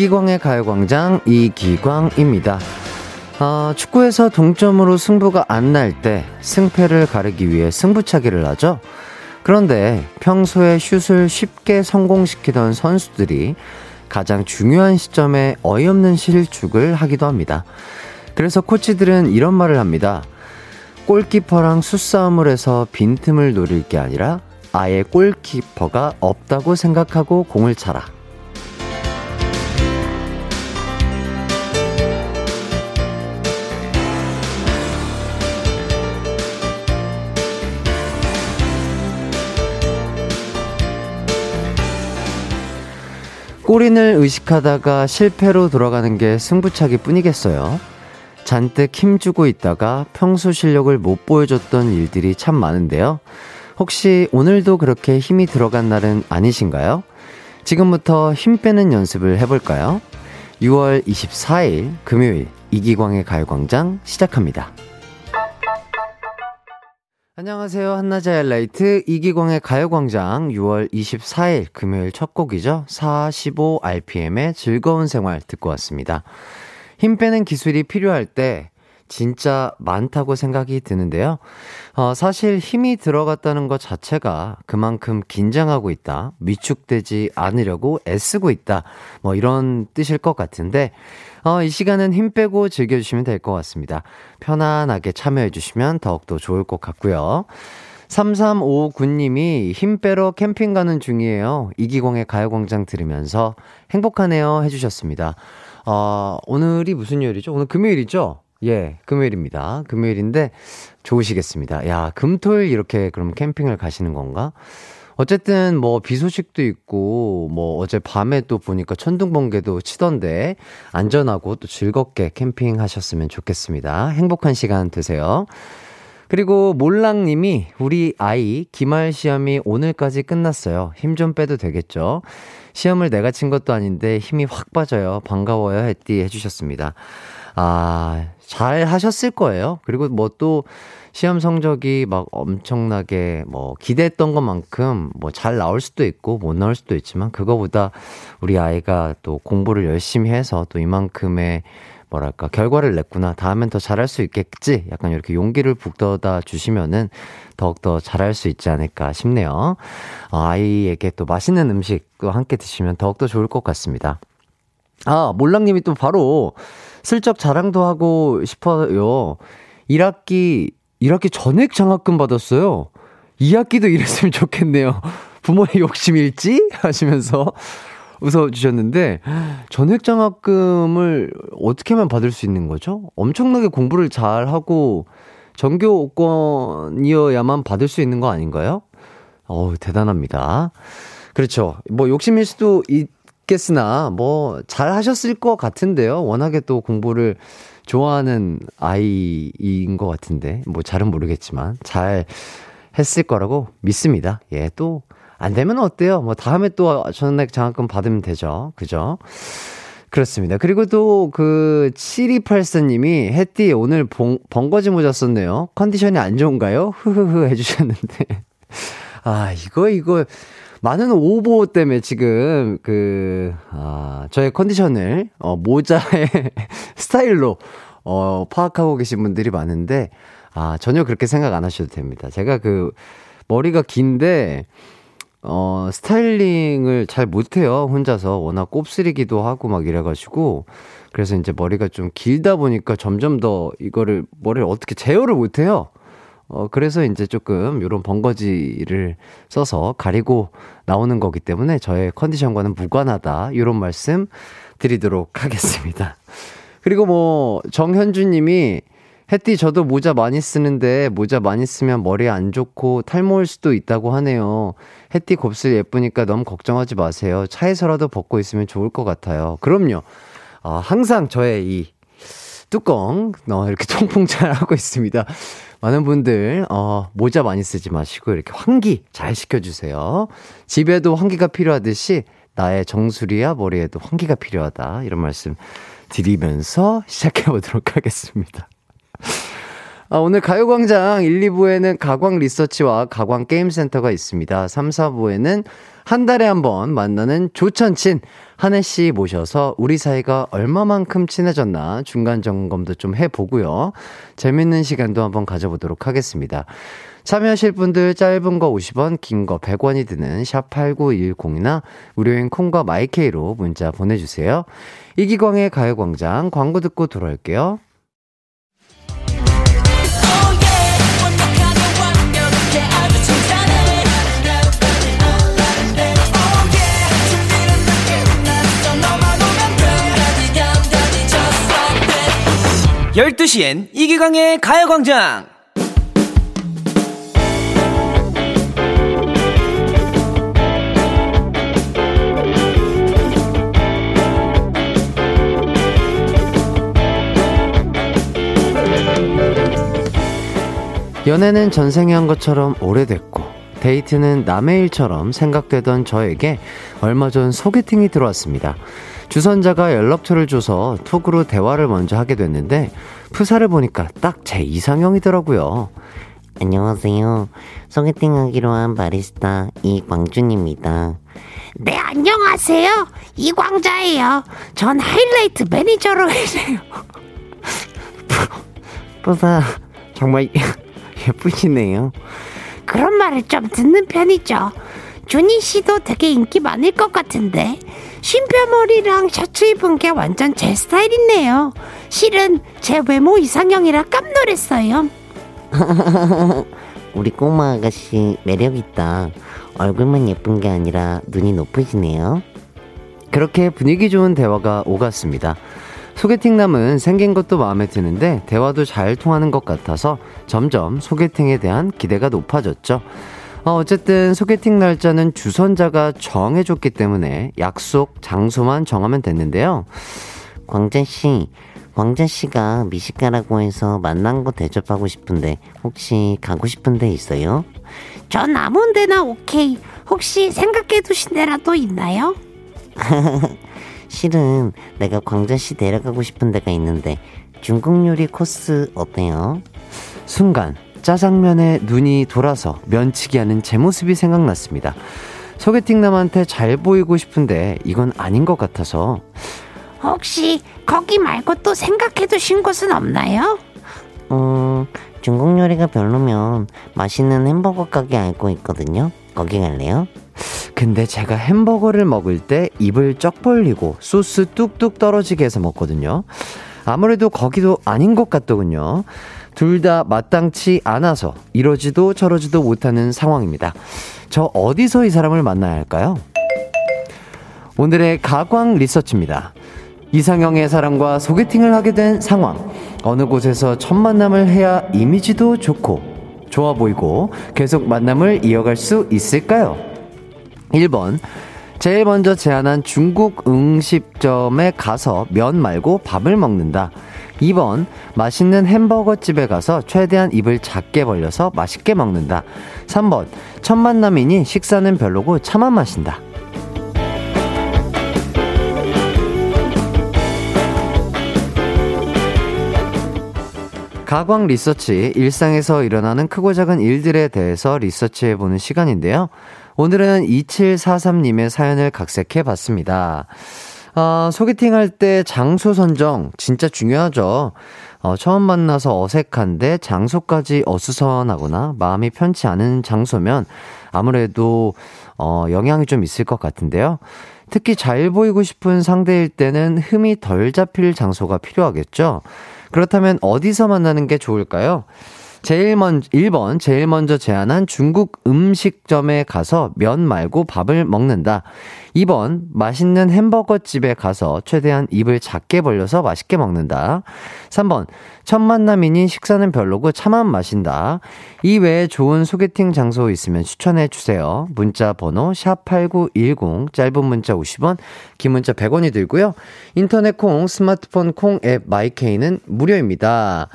이기광의 가요광장 이기광입니다. 어, 축구에서 동점으로 승부가 안 날 때 승패를 가르기 위해 승부차기를 하죠. 그런데 평소에 슛을 쉽게 성공시키던 선수들이 가장 중요한 시점에 어이없는 실축을 하기도 합니다. 그래서 코치들은 이런 말을 합니다. 골키퍼랑 수싸움을 해서 빈틈을 노릴 게 아니라 아예 골키퍼가 없다고 생각하고 공을 차라. 꼬린을 의식하다가 실패로 돌아가는 게 승부차기 뿐이겠어요. 잔뜩 힘주고 있다가 평소 실력을 못 보여줬던 일들이 참 많은데요. 혹시 오늘도 그렇게 힘이 들어간 날은 아니신가요? 지금부터 힘 빼는 연습을 해볼까요? 6월 24일 금요일 이기광의 가요광장 시작합니다. 안녕하세요. 한낮의 하이라이트 이기광의 가요광장 6월 24일 금요일 첫 곡이죠. 45rpm의 즐거운 생활 듣고 왔습니다. 힘 빼는 기술이 필요할 때 진짜 많다고 생각이 드는데요. 어, 사실 힘이 들어갔다는 것 자체가 그만큼 긴장하고 있다, 위축되지 않으려고 애쓰고 있다, 뭐 이런 뜻일 것 같은데, 어, 이 시간은 힘 빼고 즐겨주시면 될 것 같습니다. 편안하게 참여해주시면 더욱더 좋을 것 같고요. 3359님이 힘 빼러 캠핑 가는 중이에요. 이기광의 가요광장 들으면서 행복하네요 해주셨습니다. 어, 오늘이 무슨 요일이죠? 오늘 금요일이죠? 예, 금요일입니다. 금요일인데 좋으시겠습니다. 야, 금토일 이렇게 그럼 캠핑을 가시는 건가? 어쨌든 뭐 비 소식도 있고 뭐 어제 밤에 또 보니까 천둥 번개도 치던데 안전하고 또 즐겁게 캠핑하셨으면 좋겠습니다. 행복한 시간 되세요. 그리고 몰랑님이 우리 아이 기말 시험이 오늘까지 끝났어요. 힘 좀 빼도 되겠죠? 시험을 내가 친 것도 아닌데 힘이 확 빠져요. 반가워요 했디 해주셨습니다. 아, 잘 하셨을 거예요. 그리고 뭐또 시험 성적이 막 엄청나게 뭐 기대했던 것만큼 뭐 잘 나올 수도 있고 못 나올 수도 있지만 그거보다 우리 아이가 또 공부를 열심히 해서 또 이만큼의 뭐랄까 결과를 냈구나. 다음엔 더 잘할 수 있겠지. 약간 이렇게 용기를 북돋아 주시면은 더욱더 잘할 수 있지 않을까 싶네요. 어, 아이에게 또 맛있는 음식도 함께 드시면 더욱더 좋을 것 같습니다. 아 몰랑님이 또 바로 슬쩍 자랑도 하고 싶어요. 1학기, 1학기 전액 장학금 받았어요. 2학기도 이랬으면 좋겠네요. 부모의 욕심 일지? 하시면서 웃어주셨는데, 전액 장학금을 어떻게 하면 받을 수 있는 거죠? 엄청나게 공부를 잘 하고, 전교권이어야만 받을 수 있는 거 아닌가요? 어우, 대단합니다. 그렇죠. 뭐 욕심일 수도 있, 있겠으나 뭐 잘 하셨을 것 같은데요. 워낙에 또 공부를 좋아하는 아이인 것 같은데 뭐 잘은 모르겠지만 잘 했을 거라고 믿습니다. 예, 또 안 되면 어때요? 뭐 다음에 또 전액 장학금 받으면 되죠. 그죠? 그렇습니다. 그리고 또 그 7284님이 햇띠 오늘 봉, 번거지 모자 썼네요. 컨디션이 안 좋은가요? 흐흐흐 해주셨는데. 아, 이거, 이거. 많은 오보 때문에 지금 그, 아, 저의 컨디션을, 어, 모자의 스타일로, 어, 파악하고 계신 분들이 많은데, 아, 전혀 그렇게 생각 안 하셔도 됩니다. 제가 그, 머리가 긴데, 어, 스타일링을 잘 못해요. 혼자서. 워낙 곱슬이기도 하고 막 이래가지고. 그래서 이제 머리가 좀 길다 보니까 점점 더 이거를, 머리를 어떻게 제어를 못해요. 어, 그래서 이제 조금 요런 번거지를 써서 가리고 나오는 거기 때문에 저의 컨디션과는 무관하다. 요런 말씀 드리도록 하겠습니다. 그리고 뭐, 정현주 님이 햇띠 저도 모자 많이 쓰는데 모자 많이 쓰면 머리 안 좋고 탈모일 수도 있다고 하네요. 햇띠 곱슬 예쁘니까 너무 걱정하지 마세요. 차에서라도 벗고 있으면 좋을 것 같아요. 그럼요. 어, 항상 저의 이 뚜껑 어, 이렇게 통풍 잘 하고 있습니다. 많은 분들 어, 모자 많이 쓰지 마시고 이렇게 환기 잘 시켜주세요. 집에도 환기가 필요하듯이 나의 정수리야 머리에도 환기가 필요하다 이런 말씀 드리면서 시작해 보도록 하겠습니다. 아, 오늘 가요광장 1, 2부에는 가광 리서치와 가광 게임센터가 있습니다. 3, 4부에는 한 달에 한 번 만나는 조천친 한혜 씨 모셔서 우리 사이가 얼마만큼 친해졌나 중간 점검도 좀 해보고요. 재밌는 시간도 한번 가져보도록 하겠습니다. 참여하실 분들 짧은 거 50원, 긴 거 100원이 드는 샵8910이나 무료인 콩과 마이케이로 문자 보내주세요. 이기광의 가요광장 광고 듣고 돌아올게요. 열두 시엔 이기광의 가요광장 연애는 전생에 한 것처럼 오래됐고 데이트는 남의 일처럼 생각되던 저에게 얼마 전 소개팅이 들어왔습니다. 주선자가 연락처를 줘서 톡으로 대화를 먼저 하게 됐는데 프사를 보니까 딱 제 이상형이더라고요. 안녕하세요. 소개팅 하기로 한 바리스타 이광준입니다. 네, 안녕하세요. 이광자예요. 전 하이라이트 매니저로 계세요. 프사 정말 예쁘시네요. 그런 말을 좀 듣는 편이죠. 준희 씨도 되게 인기 많을 것 같은데 쉼표머리랑 셔츠 입은 게 완전 제 스타일이네요. 실은 제 외모 이상형이라 깜놀했어요. 우리 꼬마 아가씨 매력있다. 얼굴만 예쁜 게 아니라 눈이 높으시네요. 그렇게 분위기 좋은 대화가 오갔습니다. 소개팅남은 생긴 것도 마음에 드는데 대화도 잘 통하는 것 같아서 점점 소개팅에 대한 기대가 높아졌죠. 어, 어쨌든 소개팅 날짜는 주선자가 정해줬기 때문에 약속 장소만 정하면 됐는데요. 광자 씨, 광자 씨가 미식가라고 해서 만난 곳 대접하고 싶은데 혹시 가고 싶은 데 있어요? 전 아무 데나 오케이. 혹시 생각해 두신 데라도 있나요? 실은 내가 광자 씨 데려가고 싶은 데가 있는데 중국 요리 코스 어때요? 순간 짜장면에 눈이 돌아서 면치기 하는 제 모습이 생각났습니다. 소개팅남한테 잘 보이고 싶은데 이건 아닌 것 같아서 혹시 거기 말고 또 생각해 두신 곳은 없나요? 음, 중국 요리가 별로면 맛있는 햄버거 가게 알고 있거든요. 거기 갈래요? 근데 제가 햄버거를 먹을 때 입을 쩍 벌리고 소스 뚝뚝 떨어지게 해서 먹거든요. 아무래도 거기도 아닌 것 같더군요. 둘 다 마땅치 않아서 이러지도 저러지도 못하는 상황입니다. 저 어디서 이 사람을 만나야 할까요? 오늘의 가광 리서치입니다. 이상형의 사람과 소개팅을 하게 된 상황. 어느 곳에서 첫 만남을 해야 이미지도 좋고 좋아 보이고 계속 만남을 이어갈 수 있을까요? 1번. 제일 먼저 제안한 중국 음식점에 가서 면 말고 밥을 먹는다. 2번. 맛있는 햄버거 집에 가서 최대한 입을 작게 벌려서 맛있게 먹는다. 3번. 첫 만남이니 식사는 별로고 차만 마신다. 가광 리서치, 일상에서 일어나는 크고 작은 일들에 대해서 리서치해보는 시간인데요. 오늘은 2743님의 사연을 각색해 봤습니다. 어, 소개팅 할 때 장소 선정 진짜 중요하죠. 어, 처음 만나서 어색한데 장소까지 어수선하거나 마음이 편치 않은 장소면 아무래도 어, 영향이 좀 있을 것 같은데요. 특히 잘 보이고 싶은 상대일 때는 흠이 덜 잡힐 장소가 필요하겠죠. 그렇다면 어디서 만나는 게 좋을까요? 제일 먼저 1번 제일 먼저 제안한 중국 음식점에 가서 면 말고 밥을 먹는다. 2번 맛있는 햄버거 집에 가서 최대한 입을 작게 벌려서 맛있게 먹는다. 3번 첫 만남이니 식사는 별로고 차만 마신다. 이 외에 좋은 소개팅 장소 있으면 추천해 주세요. 문자 번호 샵8910 짧은 문자 50원, 긴 문자 100원이 들고요. 인터넷 콩, 스마트폰 콩 앱 마이케이는 무료입니다.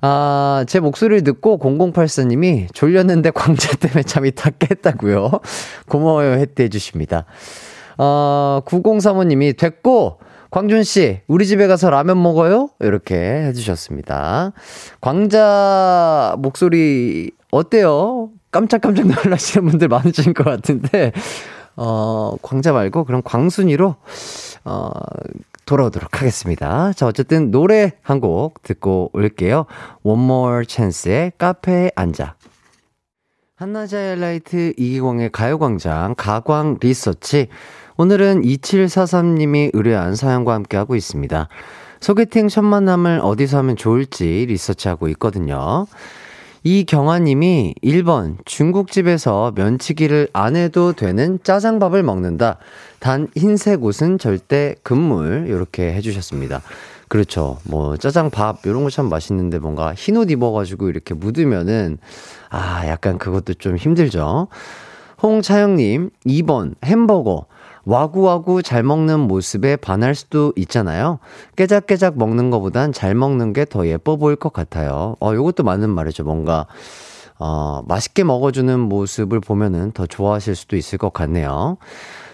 아, 제 목소리를 듣고 0084님이 졸렸는데 광재 때문에 잠이 다 깼다고요. 고마워요. 했대 해주십니다. 어, 9035님이 됐고, 광준 씨, 우리 집에 가서 라면 먹어요? 이렇게 해주셨습니다. 광자 목소리 어때요? 깜짝깜짝 놀라시는 분들 많으신 것 같은데, 어, 광자 말고 그럼 광순이로, 어, 돌아오도록 하겠습니다. 자, 어쨌든 노래 한 곡 듣고 올게요. One More Chance의 카페에 앉아. 한낮의 하이라이트 이기광의 가요광장 가광 리서치. 오늘은 2743님이 의뢰한 사연과 함께하고 있습니다. 소개팅 첫 만남을 어디서 하면 좋을지 리서치하고 있거든요. 이경아님이 1번 중국집에서 면치기를 안 해도 되는 짜장밥을 먹는다. 단 흰색 옷은 절대 금물 이렇게 해주셨습니다. 그렇죠. 뭐 짜장밥 이런 거 참 맛있는데 뭔가 흰 옷 입어가지고 이렇게 묻으면은 아 약간 그것도 좀 힘들죠. 홍차영님 2번 햄버거 와구와구 잘 먹는 모습에 반할 수도 있잖아요. 깨작깨작 먹는 것보단 잘 먹는 게 더 예뻐 보일 것 같아요. 어, 요것도 맞는 말이죠. 뭔가, 어, 맛있게 먹어주는 모습을 보면은 더 좋아하실 수도 있을 것 같네요.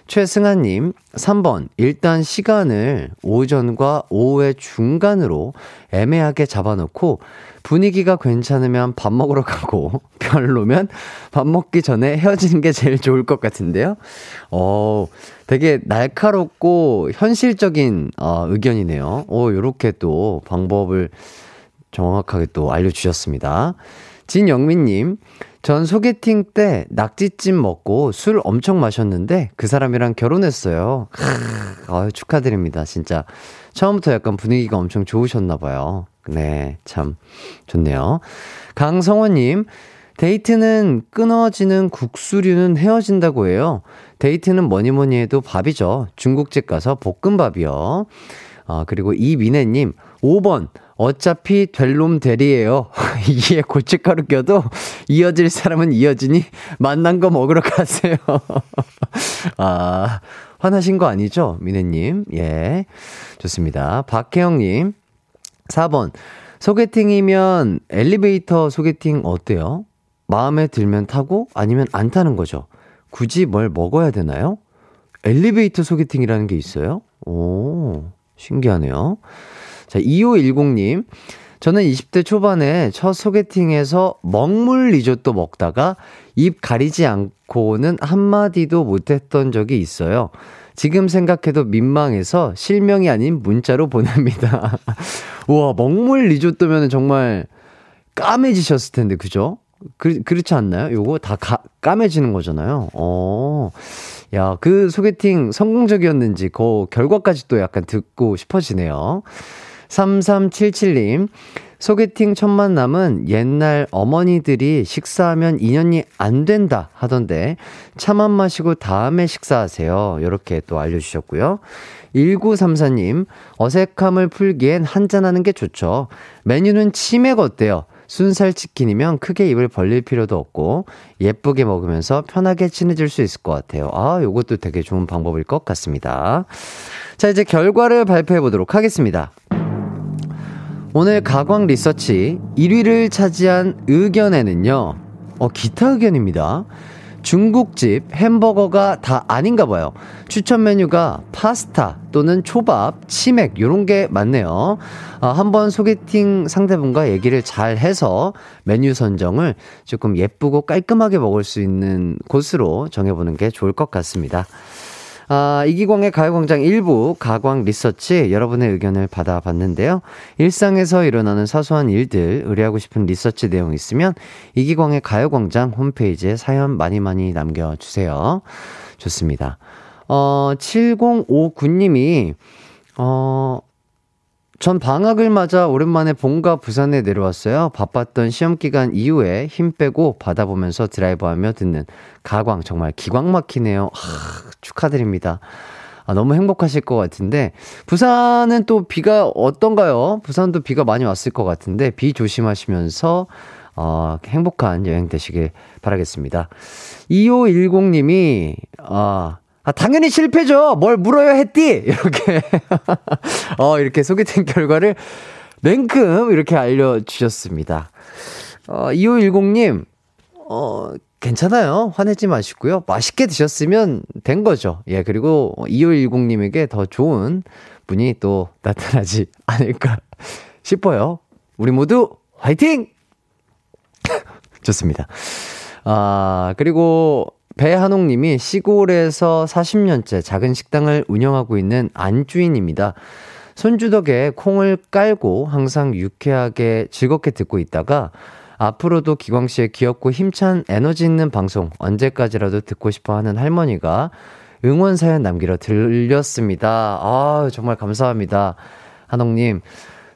최승아님, 3번. 일단 시간을 오전과 오후의 중간으로 애매하게 잡아놓고 분위기가 괜찮으면 밥 먹으러 가고 별로면 밥 먹기 전에 헤어지는 게 제일 좋을 것 같은데요. 어, 되게 날카롭고 현실적인 어, 의견이네요. 어, 요렇게 또 방법을 정확하게 또 알려주셨습니다. 진영민님, 전 소개팅 때 낙지찜 먹고 술 엄청 마셨는데 그 사람이랑 결혼했어요. 아 축하드립니다. 진짜 처음부터 약간 분위기가 엄청 좋으셨나봐요. 네, 참 좋네요. 강성원님, 데이트는 끊어지는 국수류는 헤어진다고 해요. 데이트는 뭐니 뭐니 해도 밥이죠. 중국집 가서 볶음밥이요. 아, 그리고 이민혜님, 5번. 어차피 될 놈 되리에요. 이에 고춧가루 껴도 이어질 사람은 이어지니 만난 거 먹으러 가세요. 아, 화나신 거 아니죠? 미네님. 예. 좋습니다. 박혜영님. 4번. 소개팅이면 엘리베이터 소개팅 어때요? 마음에 들면 타고 아니면 안 타는 거죠. 굳이 뭘 먹어야 되나요? 엘리베이터 소개팅이라는 게 있어요? 오, 신기하네요. 자, 2510님. 저는 20대 초반에 첫 소개팅에서 먹물 리조또 먹다가 입 가리지 않고는 한마디도 못했던 적이 있어요. 지금 생각해도 민망해서 실명이 아닌 문자로 보냅니다. 우와, 먹물 리조또면 정말 까매지셨을 텐데, 그죠? 그, 그렇지 않나요? 요거 다 가, 까매지는 거잖아요. 어. 야, 그 소개팅 성공적이었는지, 그 결과까지 또 약간 듣고 싶어지네요. 3377님, 소개팅 첫 만남은 옛날 어머니들이 식사하면 인연이 안 된다 하던데, 차만 마시고 다음에 식사하세요. 이렇게 또 알려주셨고요. 1934님, 어색함을 풀기엔 한잔하는 게 좋죠. 메뉴는 치맥 어때요? 순살 치킨이면 크게 입을 벌릴 필요도 없고 예쁘게 먹으면서 편하게 친해질 수 있을 것 같아요. 아, 요것도 되게 좋은 방법일 것 같습니다. 자, 이제 결과를 발표해 보도록 하겠습니다. 오늘 가광 리서치 1위를 차지한 의견에는요, 어, 기타 의견입니다. 중국집 햄버거가 다 아닌가 봐요. 추천 메뉴가 파스타 또는 초밥, 치맥 요런 게 많네요. 아, 한번 소개팅 상대분과 얘기를 잘 해서 메뉴 선정을 조금 예쁘고 깔끔하게 먹을 수 있는 곳으로 정해 보는 게 좋을 것 같습니다. 아, 이기광의 가요광장 일부 가광 리서치 여러분의 의견을 받아봤는데요. 일상에서 일어나는 사소한 일들 의뢰하고 싶은 리서치 내용 있으면 이기광의 가요광장 홈페이지에 사연 많이 많이 남겨주세요. 좋습니다. 어, 7059님이, 어, 전 방학을 맞아 오랜만에 본가 부산에 내려왔어요. 바빴던 시험 기간 이후에 힘 빼고 바다 보면서 드라이브하며 듣는 가광 정말 기광 막히네요. 하, 축하드립니다. 아, 너무 행복하실 것 같은데 부산은 또 비가 어떤가요? 부산도 비가 많이 왔을 것 같은데 비 조심하시면서 어, 행복한 여행 되시길 바라겠습니다. 2510님이 아 아, 당연히 실패죠. 뭘 물어요, 했디? 이렇게. 어, 이렇게 소개팅 결과를 냉큼 이렇게 알려 주셨습니다. 어, 2510님, 어, 괜찮아요. 화내지 마시고요. 맛있게 드셨으면 된 거죠. 예, 그리고 2510님에게 더 좋은 분이 또 나타나지 않을까 싶어요. 우리 모두 화이팅! 좋습니다. 아, 그리고 배한옥 님이 시골에서 40년째 작은 식당을 운영하고 있는 안주인입니다. 손주 덕에 콩을 깔고 항상 유쾌하게 즐겁게 듣고 있다가 앞으로도 기광 씨의 귀엽고 힘찬 에너지 있는 방송 언제까지라도 듣고 싶어 하는 할머니가 응원 사연 남기러 들렸습니다. 아, 정말 감사합니다. 한옥님.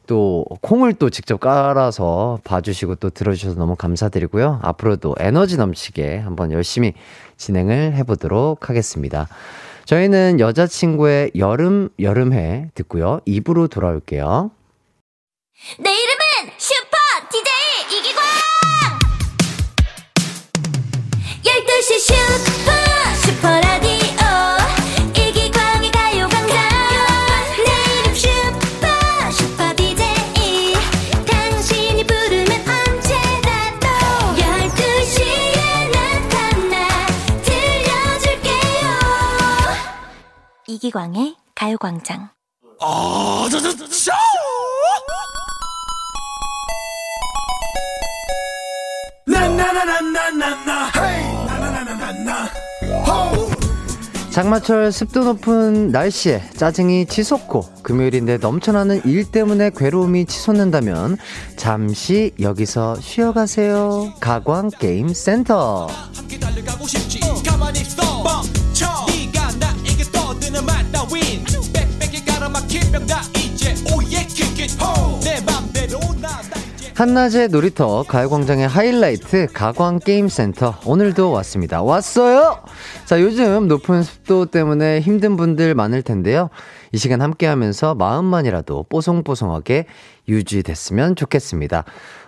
또 콩을 또 직접 깔아서 봐주시고 또 들어주셔서 너무 감사드리고요. 앞으로도 에너지 넘치게 한번 열심히 진행을 해보도록 하겠습니다. 저희는 여자친구의 여름, 여름회 듣고요. 입으로 돌아올게요. 내 이름 이기광의 가요광장. DJ 당신이 부르면 언제라도 12시에 나타나 장 장마철 습도 높은 날씨에 짜증이 치솟고 금요일인데 넘쳐나는 일 때문에 괴로움이 치솟는다면 잠시 여기서 쉬어가세요. 가광 게임 센터. 한낮의 놀이터 가요광장의 하이라이트 가광 게임 센터 오늘도 왔습니다. 왔어요. 자 요즘 높은 습도 때문에 힘든 분들 많을 텐데요. 이 시간 함께 하면서 마음만이라도 뽀송뽀송하게 유지됐으면 좋겠습니다.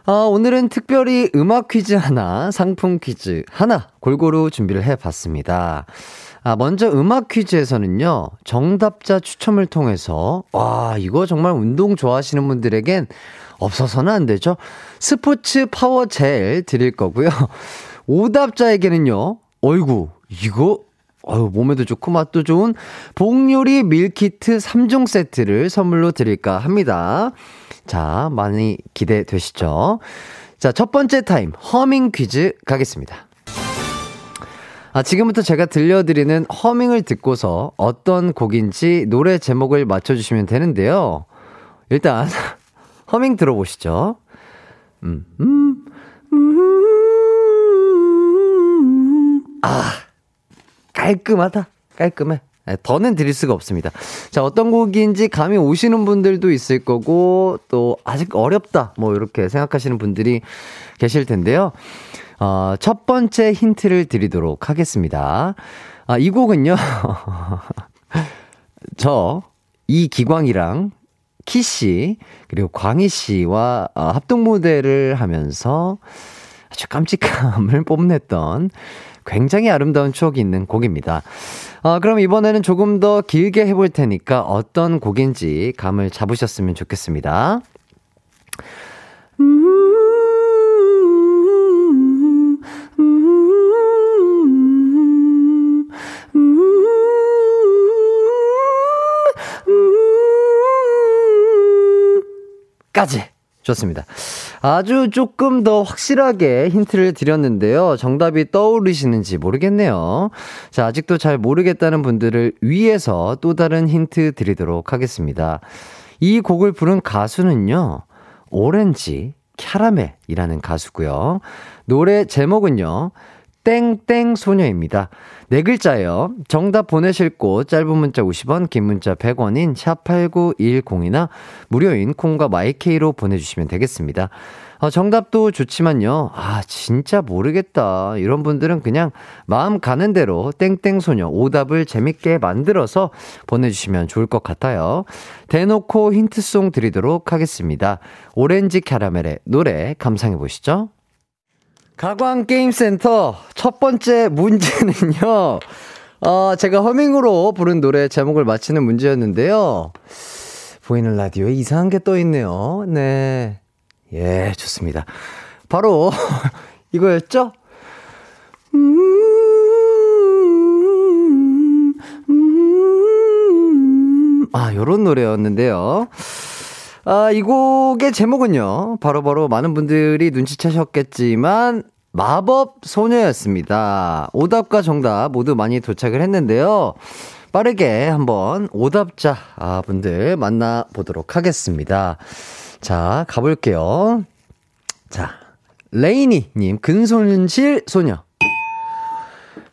아, 오늘은 특별히 음악 퀴즈 하나, 상품 퀴즈 하나 골고루 준비를 해 봤습니다. 아, 먼저 음악 퀴즈에서는요, 정답자 추첨을 통해서, 와, 이거 정말 운동 좋아하시는 분들에겐 없어서는 안 되죠. 스포츠 파워 젤 드릴 거고요. 오답자에게는요, 어이구, 이거, 어유 몸에도 좋고 맛도 좋은 복요리 밀키트 3종 세트를 선물로 드릴까 합니다. 자, 많이 기대되시죠? 자, 첫 번째 타임, 허밍 퀴즈 가겠습니다. 아, 지금부터 제가 들려드리는 허밍을 듣고서 어떤 곡인지 노래 제목을 맞춰주시면 되는데요. 일단, 허밍 들어보시죠. 음, 음, 음, 아, 깔끔하다. 깔끔해. 네, 더는 드릴 수가 없습니다. 자, 어떤 곡인지 감이 오시는 분들도 있을 거고, 또 아직 어렵다. 뭐, 이렇게 생각하시는 분들이 계실 텐데요. 어, 첫 번째 힌트를 드리도록 하겠습니다. 아, 이 곡은요. 저, 이기광이랑 키씨, 그리고 광희씨와 어, 합동 무대를 하면서 아주 깜찍함을 뽐냈던 굉장히 아름다운 추억이 있는 곡입니다. 어, 그럼 이번에는 조금 더 길게 해볼 테니까 어떤 곡인지 감을 잡으셨으면 좋겠습니다. 음, 음, 음, 음, 까지. 좋습니다. 아주 조금 더 확실하게 힌트를 드렸는데요. 정답이 떠오르시는지 모르겠네요. 자, 아직도 잘 모르겠다는 분들을 위해서 또 다른 힌트 드리도록 하겠습니다. 이 곡을 부른 가수는요, 오렌지 캐러멜이라는 가수고요. 노래 제목은요, 땡땡 소녀입니다. 네 글자예요. 정답 보내실 곳 짧은 문자 50원, 긴 문자 100원인 샵8910이나 무료인 콩과 마이케이로 보내주시면 되겠습니다. 어, 정답도 좋지만요. 아, 진짜 모르겠다. 이런 분들은 그냥 마음 가는 대로 땡땡소녀 오답을 재밌게 만들어서 보내주시면 좋을 것 같아요. 대놓고 힌트송 드리도록 하겠습니다. 오렌지 캐러멜의 노래 감상해 보시죠. 가광 게임센터 첫 번째 문제는요. 어, 제가 허밍으로 부른 노래 제목을 맞히는 문제였는데요. 보이는 라디오에 이상한 게 떠 있네요. 네. 예, 좋습니다. 바로 이거였죠? 음, 음, 아, 요런 노래였는데요. 아, 이 곡의 제목은요. 바로바로 바로 많은 분들이 눈치채셨겠지만 마법 소녀였습니다. 오답과 정답 모두 많이 도착을 했는데요. 빠르게 한번 오답자 아, 분들 만나보도록 하겠습니다. 자, 가볼게요. 자, 레이니님, 근손실 소녀.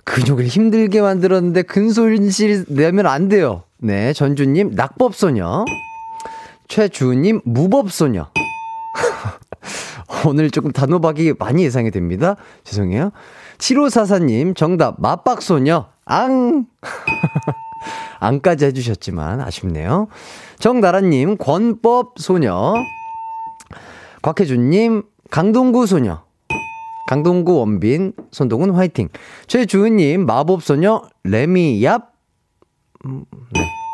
근육을 힘들게 만들었는데 근손실 내면 안 돼요. 네, 전주님, 낙법소녀. 최주님, 무법소녀. 오늘 조금 단호박이 많이 예상이 됩니다. 죄송해요. 7544님, 정답, 맞박소녀. 앙! 앙까지 해주셨지만 아쉽네요. 정나라님, 권법소녀. 곽혜준님, 강동구 소녀. 강동구 원빈, 손동훈 화이팅. 최주은님, 마법소녀, 레미얍. 음, 네.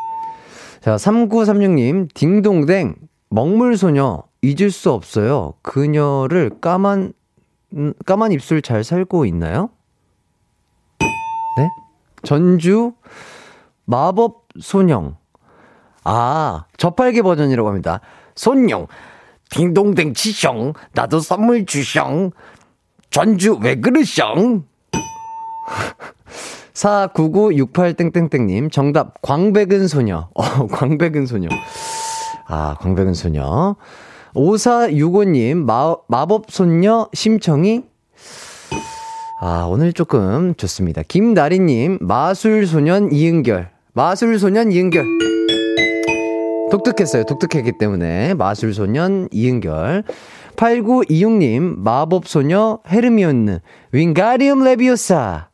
자, 3936님, 딩동댕, 먹물소녀, 잊을 수 없어요. 그녀를 까만, 음, 까만 입술 잘 살고 있나요? 네? 전주, 마법 소녀 아, 저팔계 버전이라고 합니다. 손룡, 딩동댕 치숑, 나도 선물 주숑, 전주 왜 그러숑? 49968땡땡땡님, 정답, 광백은 소녀. 어, 광백은 소녀. 아, 광백은 소녀. 5465님, 마, 마법소녀 심청이. 아, 오늘 조금 좋습니다. 김나리님, 마술소년 이은결. 마술소년 이은결. 독특했어요. 독특했기 때문에. 마술소년 이은결. 8926님, 마법소녀 헤르미온느. 윙가리움 레비오사.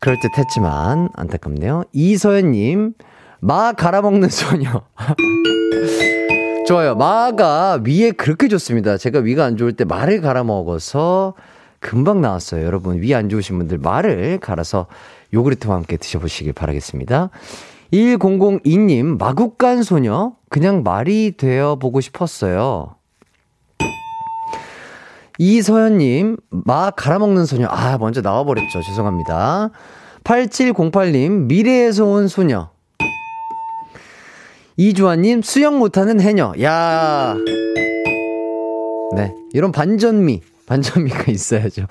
그럴 듯 했지만, 안타깝네요. 이서연님, 마 갈아먹는 소녀. 좋아요. 마가 위에 그렇게 좋습니다. 제가 위가 안 좋을 때 마를 갈아 먹어서 금방 나왔어요. 여러분, 위 안 좋으신 분들 마를 갈아서 요구르트와 함께 드셔보시길 바라겠습니다. 1002님, 마국간 소녀? 그냥 말이 되어 보고 싶었어요. 이서연님, 마 갈아먹는 소녀. 아, 먼저 나와버렸죠. 죄송합니다. 8708님, 미래에서 온 소녀. 이주환님, 수영 못하는 해녀. 야 네. 이런 반전미, 반전미가 있어야죠.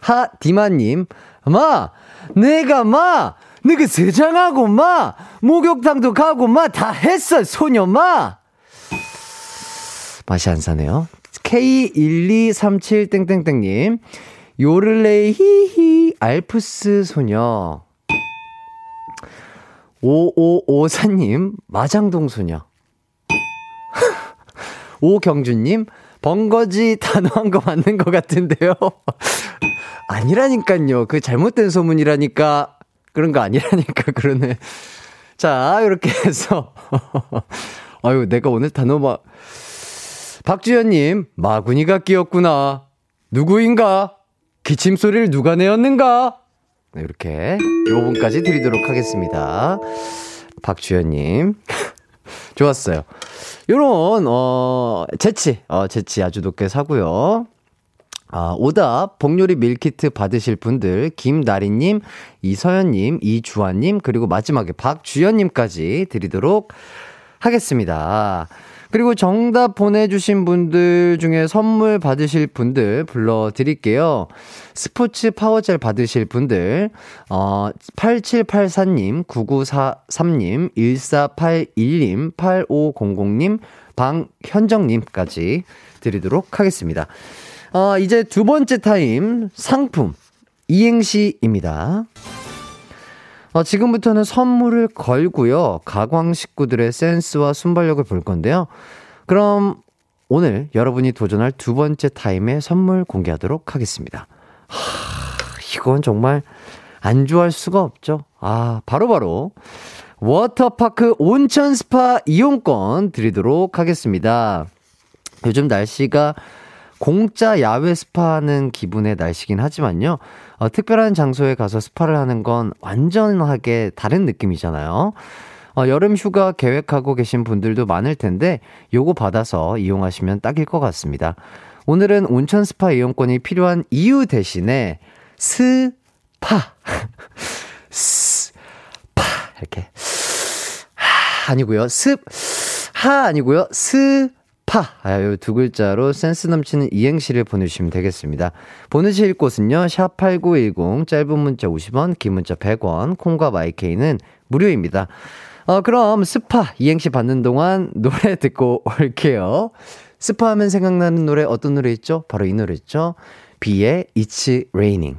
하 디마님, 마! 내가 마! 내가 세장하고 마! 목욕탕도 가고 마! 다 했어, 소녀 마! 맛이 안 사네요. K1237땡땡땡님, 요를레이 히히, 알프스 소녀. 5554님, 마장동 소녀. 오경주님, 번거지 단호한 거 맞는 것 같은데요. 아니라니까요. 그 잘못된 소문이라니까. 그런 거 아니라니까, 그러네. 자, 이렇게 해서. 아유, 내가 오늘 단호마. 박주현님, 마구니가 끼었구나. 누구인가? 기침 소리를 누가 내었는가? 네, 이렇게 요분까지 드리도록 하겠습니다. 박주현님. 좋았어요. 요런, 어, 재치, 어, 재치 아주 높게 사고요. 아, 오답, 복요리 밀키트 받으실 분들, 김나리님, 이서연님, 이주환님, 그리고 마지막에 박주연님까지 드리도록 하겠습니다. 그리고 정답 보내주신 분들 중에 선물 받으실 분들 불러드릴게요. 스포츠 파워젤 받으실 분들, 어, 8784님, 9943님, 1481님, 8500님, 방현정님까지 드리도록 하겠습니다. 어, 이제 두 번째 타임 상품 이행시입니다. 어, 지금부터는 선물을 걸고요. 가광 식구들의 센스와 순발력을 볼 건데요. 그럼 오늘 여러분이 도전할 두 번째 타임의 선물 공개하도록 하겠습니다. 하, 이건 정말 안 좋아할 수가 없죠. 아, 바로바로 바로 워터파크 온천 스파 이용권 드리도록 하겠습니다. 요즘 날씨가 공짜 야외 스파 하는 기분의 날씨긴 하지만요. 어, 특별한 장소에 가서 스파를 하는 건 완전하게 다른 느낌이잖아요. 어, 여름 휴가 계획하고 계신 분들도 많을 텐데 요거 받아서 이용하시면 딱일 것 같습니다. 오늘은 온천 스파 이용권이 필요한 이유 대신에 스파 스파 이렇게 하 아니고요. 습하 아니고요. 스 파 파. 아, 요 두 글자로 센스 넘치는 이행시를 보내주시면 되겠습니다. 보내실 곳은요, 샵8910, 짧은 문자 50원, 긴 문자 100원, 콩과 마이케이는 무료입니다. 어, 그럼 스파 이행시 받는 동안 노래 듣고 올게요. 스파 하면 생각나는 노래 어떤 노래 있죠? 바로 이 노래 있죠? 비의 It's Raining.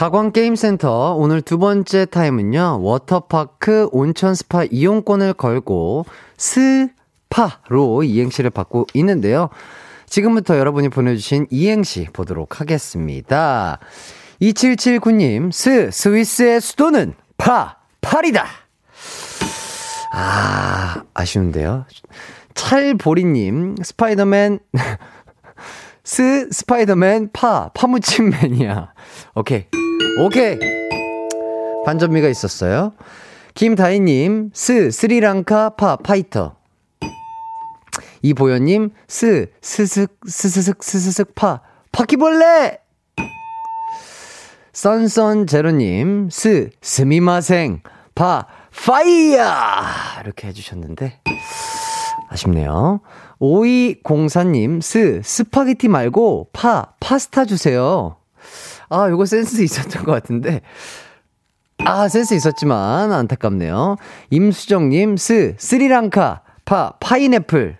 가광게임센터 오늘 두 번째 타임은요, 워터파크 온천 스파 이용권을 걸고 스파로 이행시를 받고 있는데요. 지금부터 여러분이 보내주신 이행시 보도록 하겠습니다. 2779님, 스, 스위스의 수도는 파, 파리다! 아, 아쉬운데요. 찰보리님, 스파이더맨, 스, 스파이더맨, 파, 파무침 매니아. 오케이. 오케이. 반전미가 있었어요. 김다희님, 스, 스리랑카, 파, 파이터. 이보현님, 스, 스슥, 스스슥, 스스슥, 파, 파키벌레! 썬썬 제로님, 스, すみません, 파, 파이야! 이렇게 해주셨는데, 아쉽네요. 5204님, 스, 스파게티 말고, 파, 파스타 주세요. 아, 요거 센스 있었던 것 같은데. 아, 센스 있었지만, 안타깝네요. 임수정님, 스, 스리랑카, 파, 파인애플.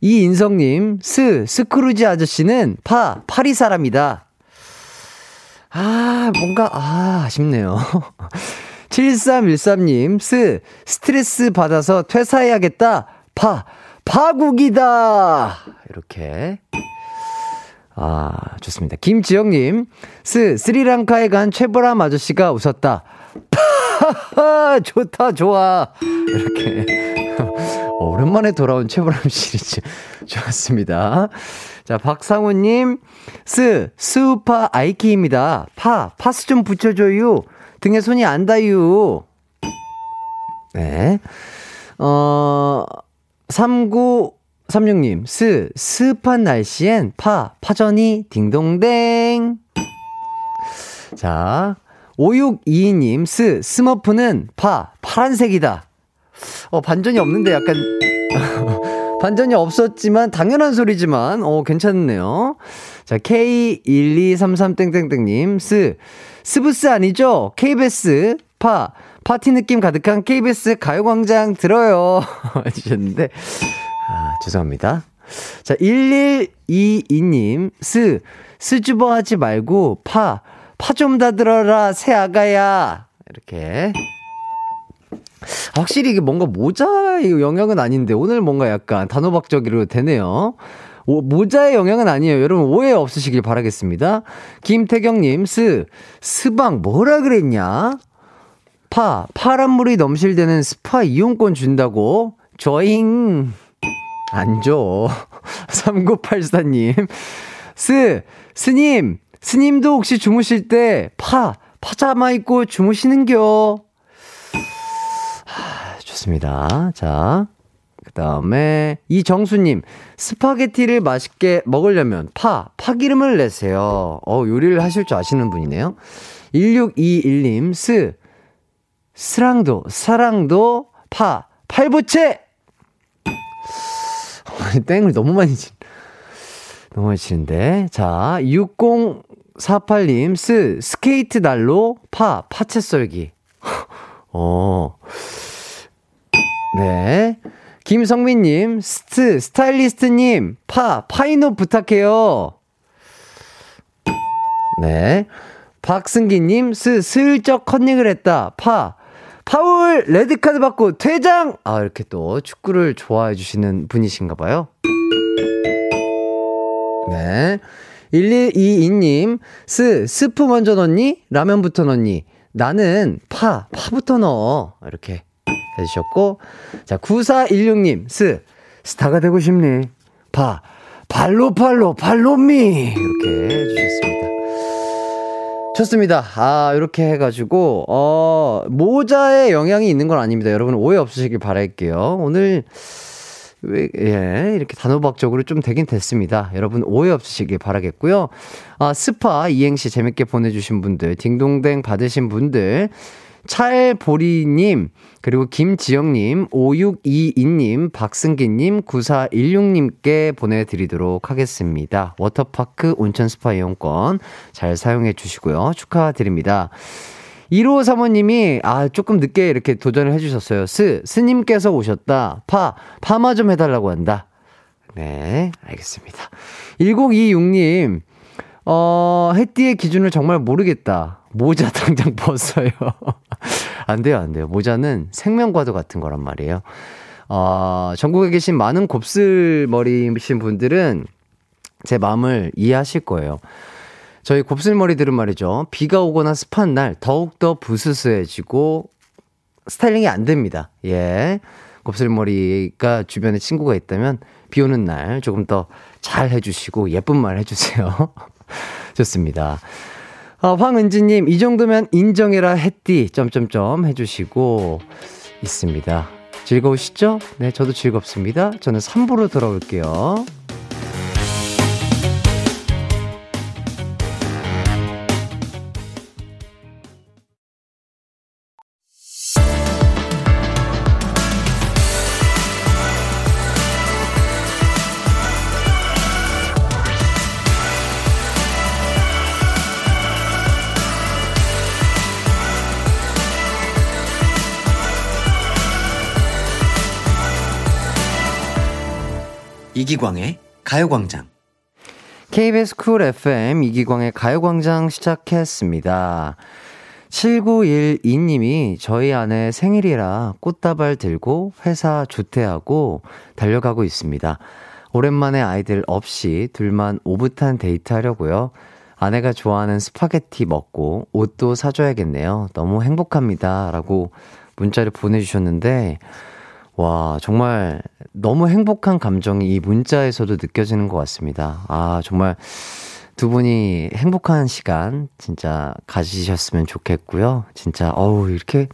이인성님, 스, 스크루지 아저씨는 파, 파리 사람이다. 아, 뭔가, 아, 아쉽네요. 7313님, 스, 스트레스 받아서 퇴사해야겠다. 파, 파국이다. 이렇게. 아, 좋습니다. 김지영님, 스, 스리랑카에 간 최보람 아저씨가 웃었다. 파, 좋다, 좋아. 이렇게. 오랜만에 돌아온 최보람 시리즈. 좋았습니다. 자, 박상우님, 스, 스우파 아이키입니다. 파, 파스 좀 붙여줘요. 등에 손이 안 닿유. 네. 어, 3936님, 스, 습한 날씨엔 파, 파전이 딩동댕. 자, 5622님, 스, 스머프는 파, 파란색이다. 어, 반전이 없는데 약간, 반전이 없었지만, 당연한 소리지만, 어, 괜찮네요. 자, K1233땡땡땡님, 스, 스브스 아니죠? KBS, 파, 파티 느낌 가득한 KBS 가요광장 들어요. 해주셨는데, 아, 죄송합니다. 자, 1122님, 스, 스쿠버 하지 말고, 파, 파 좀 다 들어라, 새 아가야. 이렇게. 확실히 이게 뭔가 모자의 영향은 아닌데, 오늘 뭔가 약간 단호박적으로 되네요. 오, 모자의 영향은 아니에요. 여러분 오해 없으시길 바라겠습니다. 김태경님, 스, 스방 뭐라 그랬냐? 파, 파란 물이 넘실대는 스파 이용권 준다고? 조잉. 안 줘. 3984님. 스, 스님, 스님도 혹시 주무실 때 파, 파자마 입고 주무시는겨? 하, 좋습니다. 자, 그 다음에 이정수님 스파게티를 맛있게 먹으려면 파 파기름을 내세요. 어 요리를 하실 줄 아시는 분이네요. 1621님 스 스랑도 사랑도 파 팔부채 땡을 너무 많이 치 너무 많이 치는데 자 6048님 스 스케이트 날로 파 파채 썰기 어 네. 김성민님, 스트, 스타일리스트님, 파, 파이노 부탁해요. 네. 박승기님, 스, 슬쩍 컨닝을 했다. 파, 파울, 레드카드 받고 퇴장! 아, 이렇게 또 축구를 좋아해 주시는 분이신가 봐요. 네. 1122님, 스, 스프 먼저 넣니? 라면부터 넣니? 나는 파, 파부터 넣어. 이렇게 해주셨고, 자, 9416님, 스, 스타가 되고 싶니? 파, 발로, 발로, 발로미! 이렇게 해주셨습니다. 좋습니다. 아, 이렇게 해가지고, 어, 모자에 영향이 있는 건 아닙니다. 여러분 오해 없으시길 바랄게요. 오늘, 왜, 예, 이렇게 단호박적으로 좀 되긴 됐습니다. 여러분 오해 없으시길 바라겠고요. 아, 스파 이행시 재밌게 보내주신 분들, 딩동댕 받으신 분들, 찰보리님, 그리고 김지영님, 5622님, 박승기님, 9416님께 보내드리도록 하겠습니다. 워터파크 온천 스파 이용권 잘 사용해 주시고요. 축하드립니다. 1호 사모님이, 아, 조금 늦게 이렇게 도전을 해주셨어요. 스, 스님께서 오셨다. 파, 파마 좀 해달라고 한다. 네, 알겠습니다. 1026님, 어, 해띠의 기준을 정말 모르겠다. 모자 당장 벗어요. 안 돼요, 안 돼요. 모자는 생명과도 같은 거란 말이에요. 어, 전국에 계신 많은 곱슬머리이신 분들은 제 마음을 이해하실 거예요. 저희 곱슬머리들은 말이죠. 비가 오거나 습한 날 더욱더 부스스해지고 스타일링이 안 됩니다. 예. 곱슬머리가 주변에 친구가 있다면 비 오는 날 조금 더 잘 해주시고 예쁜 말 해주세요. 좋습니다. 어, 황은지님, 이 정도면 인정해라 했디, 점점점 해주시고 있습니다. 즐거우시죠? 네, 저도 즐겁습니다. 저는 3부로 돌아올게요. 이기광의 가요광장. KBS Cool FM 이기광의 가요광장 시작했습니다. 7912님이 저희 아내 생일이라 꽃다발 들고 회사 조퇴하고 달려가고 있습니다. 오랜만에 아이들 없이 둘만 오붓한 데이트 하려고요. 아내가 좋아하는 스파게티 먹고 옷도 사줘야겠네요. 너무 행복합니다. 라고 문자를 보내주셨는데, 와, 정말 너무 행복한 감정이 이 문자에서도 느껴지는 것 같습니다. 아, 정말 두 분이 행복한 시간 진짜 가지셨으면 좋겠고요. 진짜, 어우, 이렇게,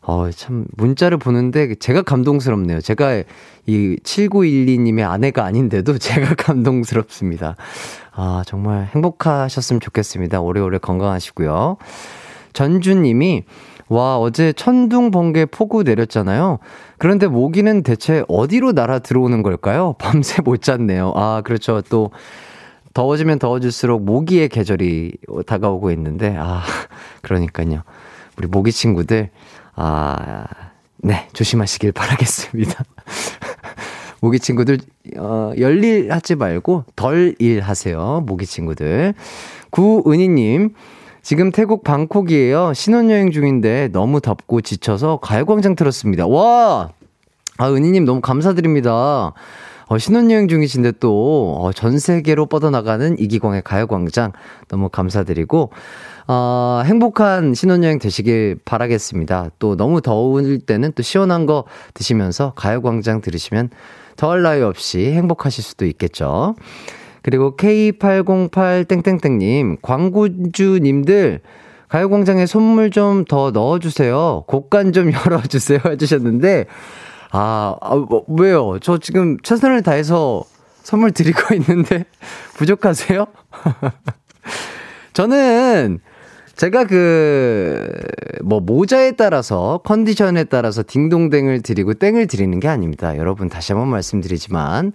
어, 참, 문자를 보는데 제가 감동스럽네요. 제가 이 7912님의 아내가 아닌데도 제가 감동스럽습니다. 아, 정말 행복하셨으면 좋겠습니다. 오래오래 건강하시고요. 전주님이 와, 어제 천둥, 번개, 폭우 내렸잖아요. 그런데 모기는 대체 어디로 날아 들어오는 걸까요? 밤새 못 잤네요. 아, 그렇죠. 또, 더워지면 더워질수록 모기의 계절이 다가오고 있는데, 아, 그러니까요. 우리 모기 친구들, 아, 네, 조심하시길 바라겠습니다. 모기 친구들, 어, 열일 하지 말고 덜 일 하세요. 모기 친구들. 구은희님, 지금 태국 방콕이에요. 신혼여행 중인데 너무 덥고 지쳐서 가요광장 틀었습니다. 와! 아, 은희님 너무 감사드립니다. 어, 신혼여행 중이신데 또, 어, 전 세계로 뻗어나가는 이기광의 가요광장 너무 감사드리고, 어, 행복한 신혼여행 되시길 바라겠습니다. 또 너무 더울 때는 또 시원한 거 드시면서 가요광장 들으시면 더할 나위 없이 행복하실 수도 있겠죠. 그리고 K808땡땡땡님, 광고주님들, 가요광장에 선물 좀 더 넣어주세요. 곡간 좀 열어주세요. 해주셨는데, 아, 아 뭐, 왜요? 저 지금 최선을 다해서 선물 드리고 있는데, 부족하세요? 저는, 제가 그, 뭐, 모자에 따라서, 컨디션에 따라서 딩동댕을 드리고 땡을 드리는 게 아닙니다. 여러분, 다시 한번 말씀드리지만,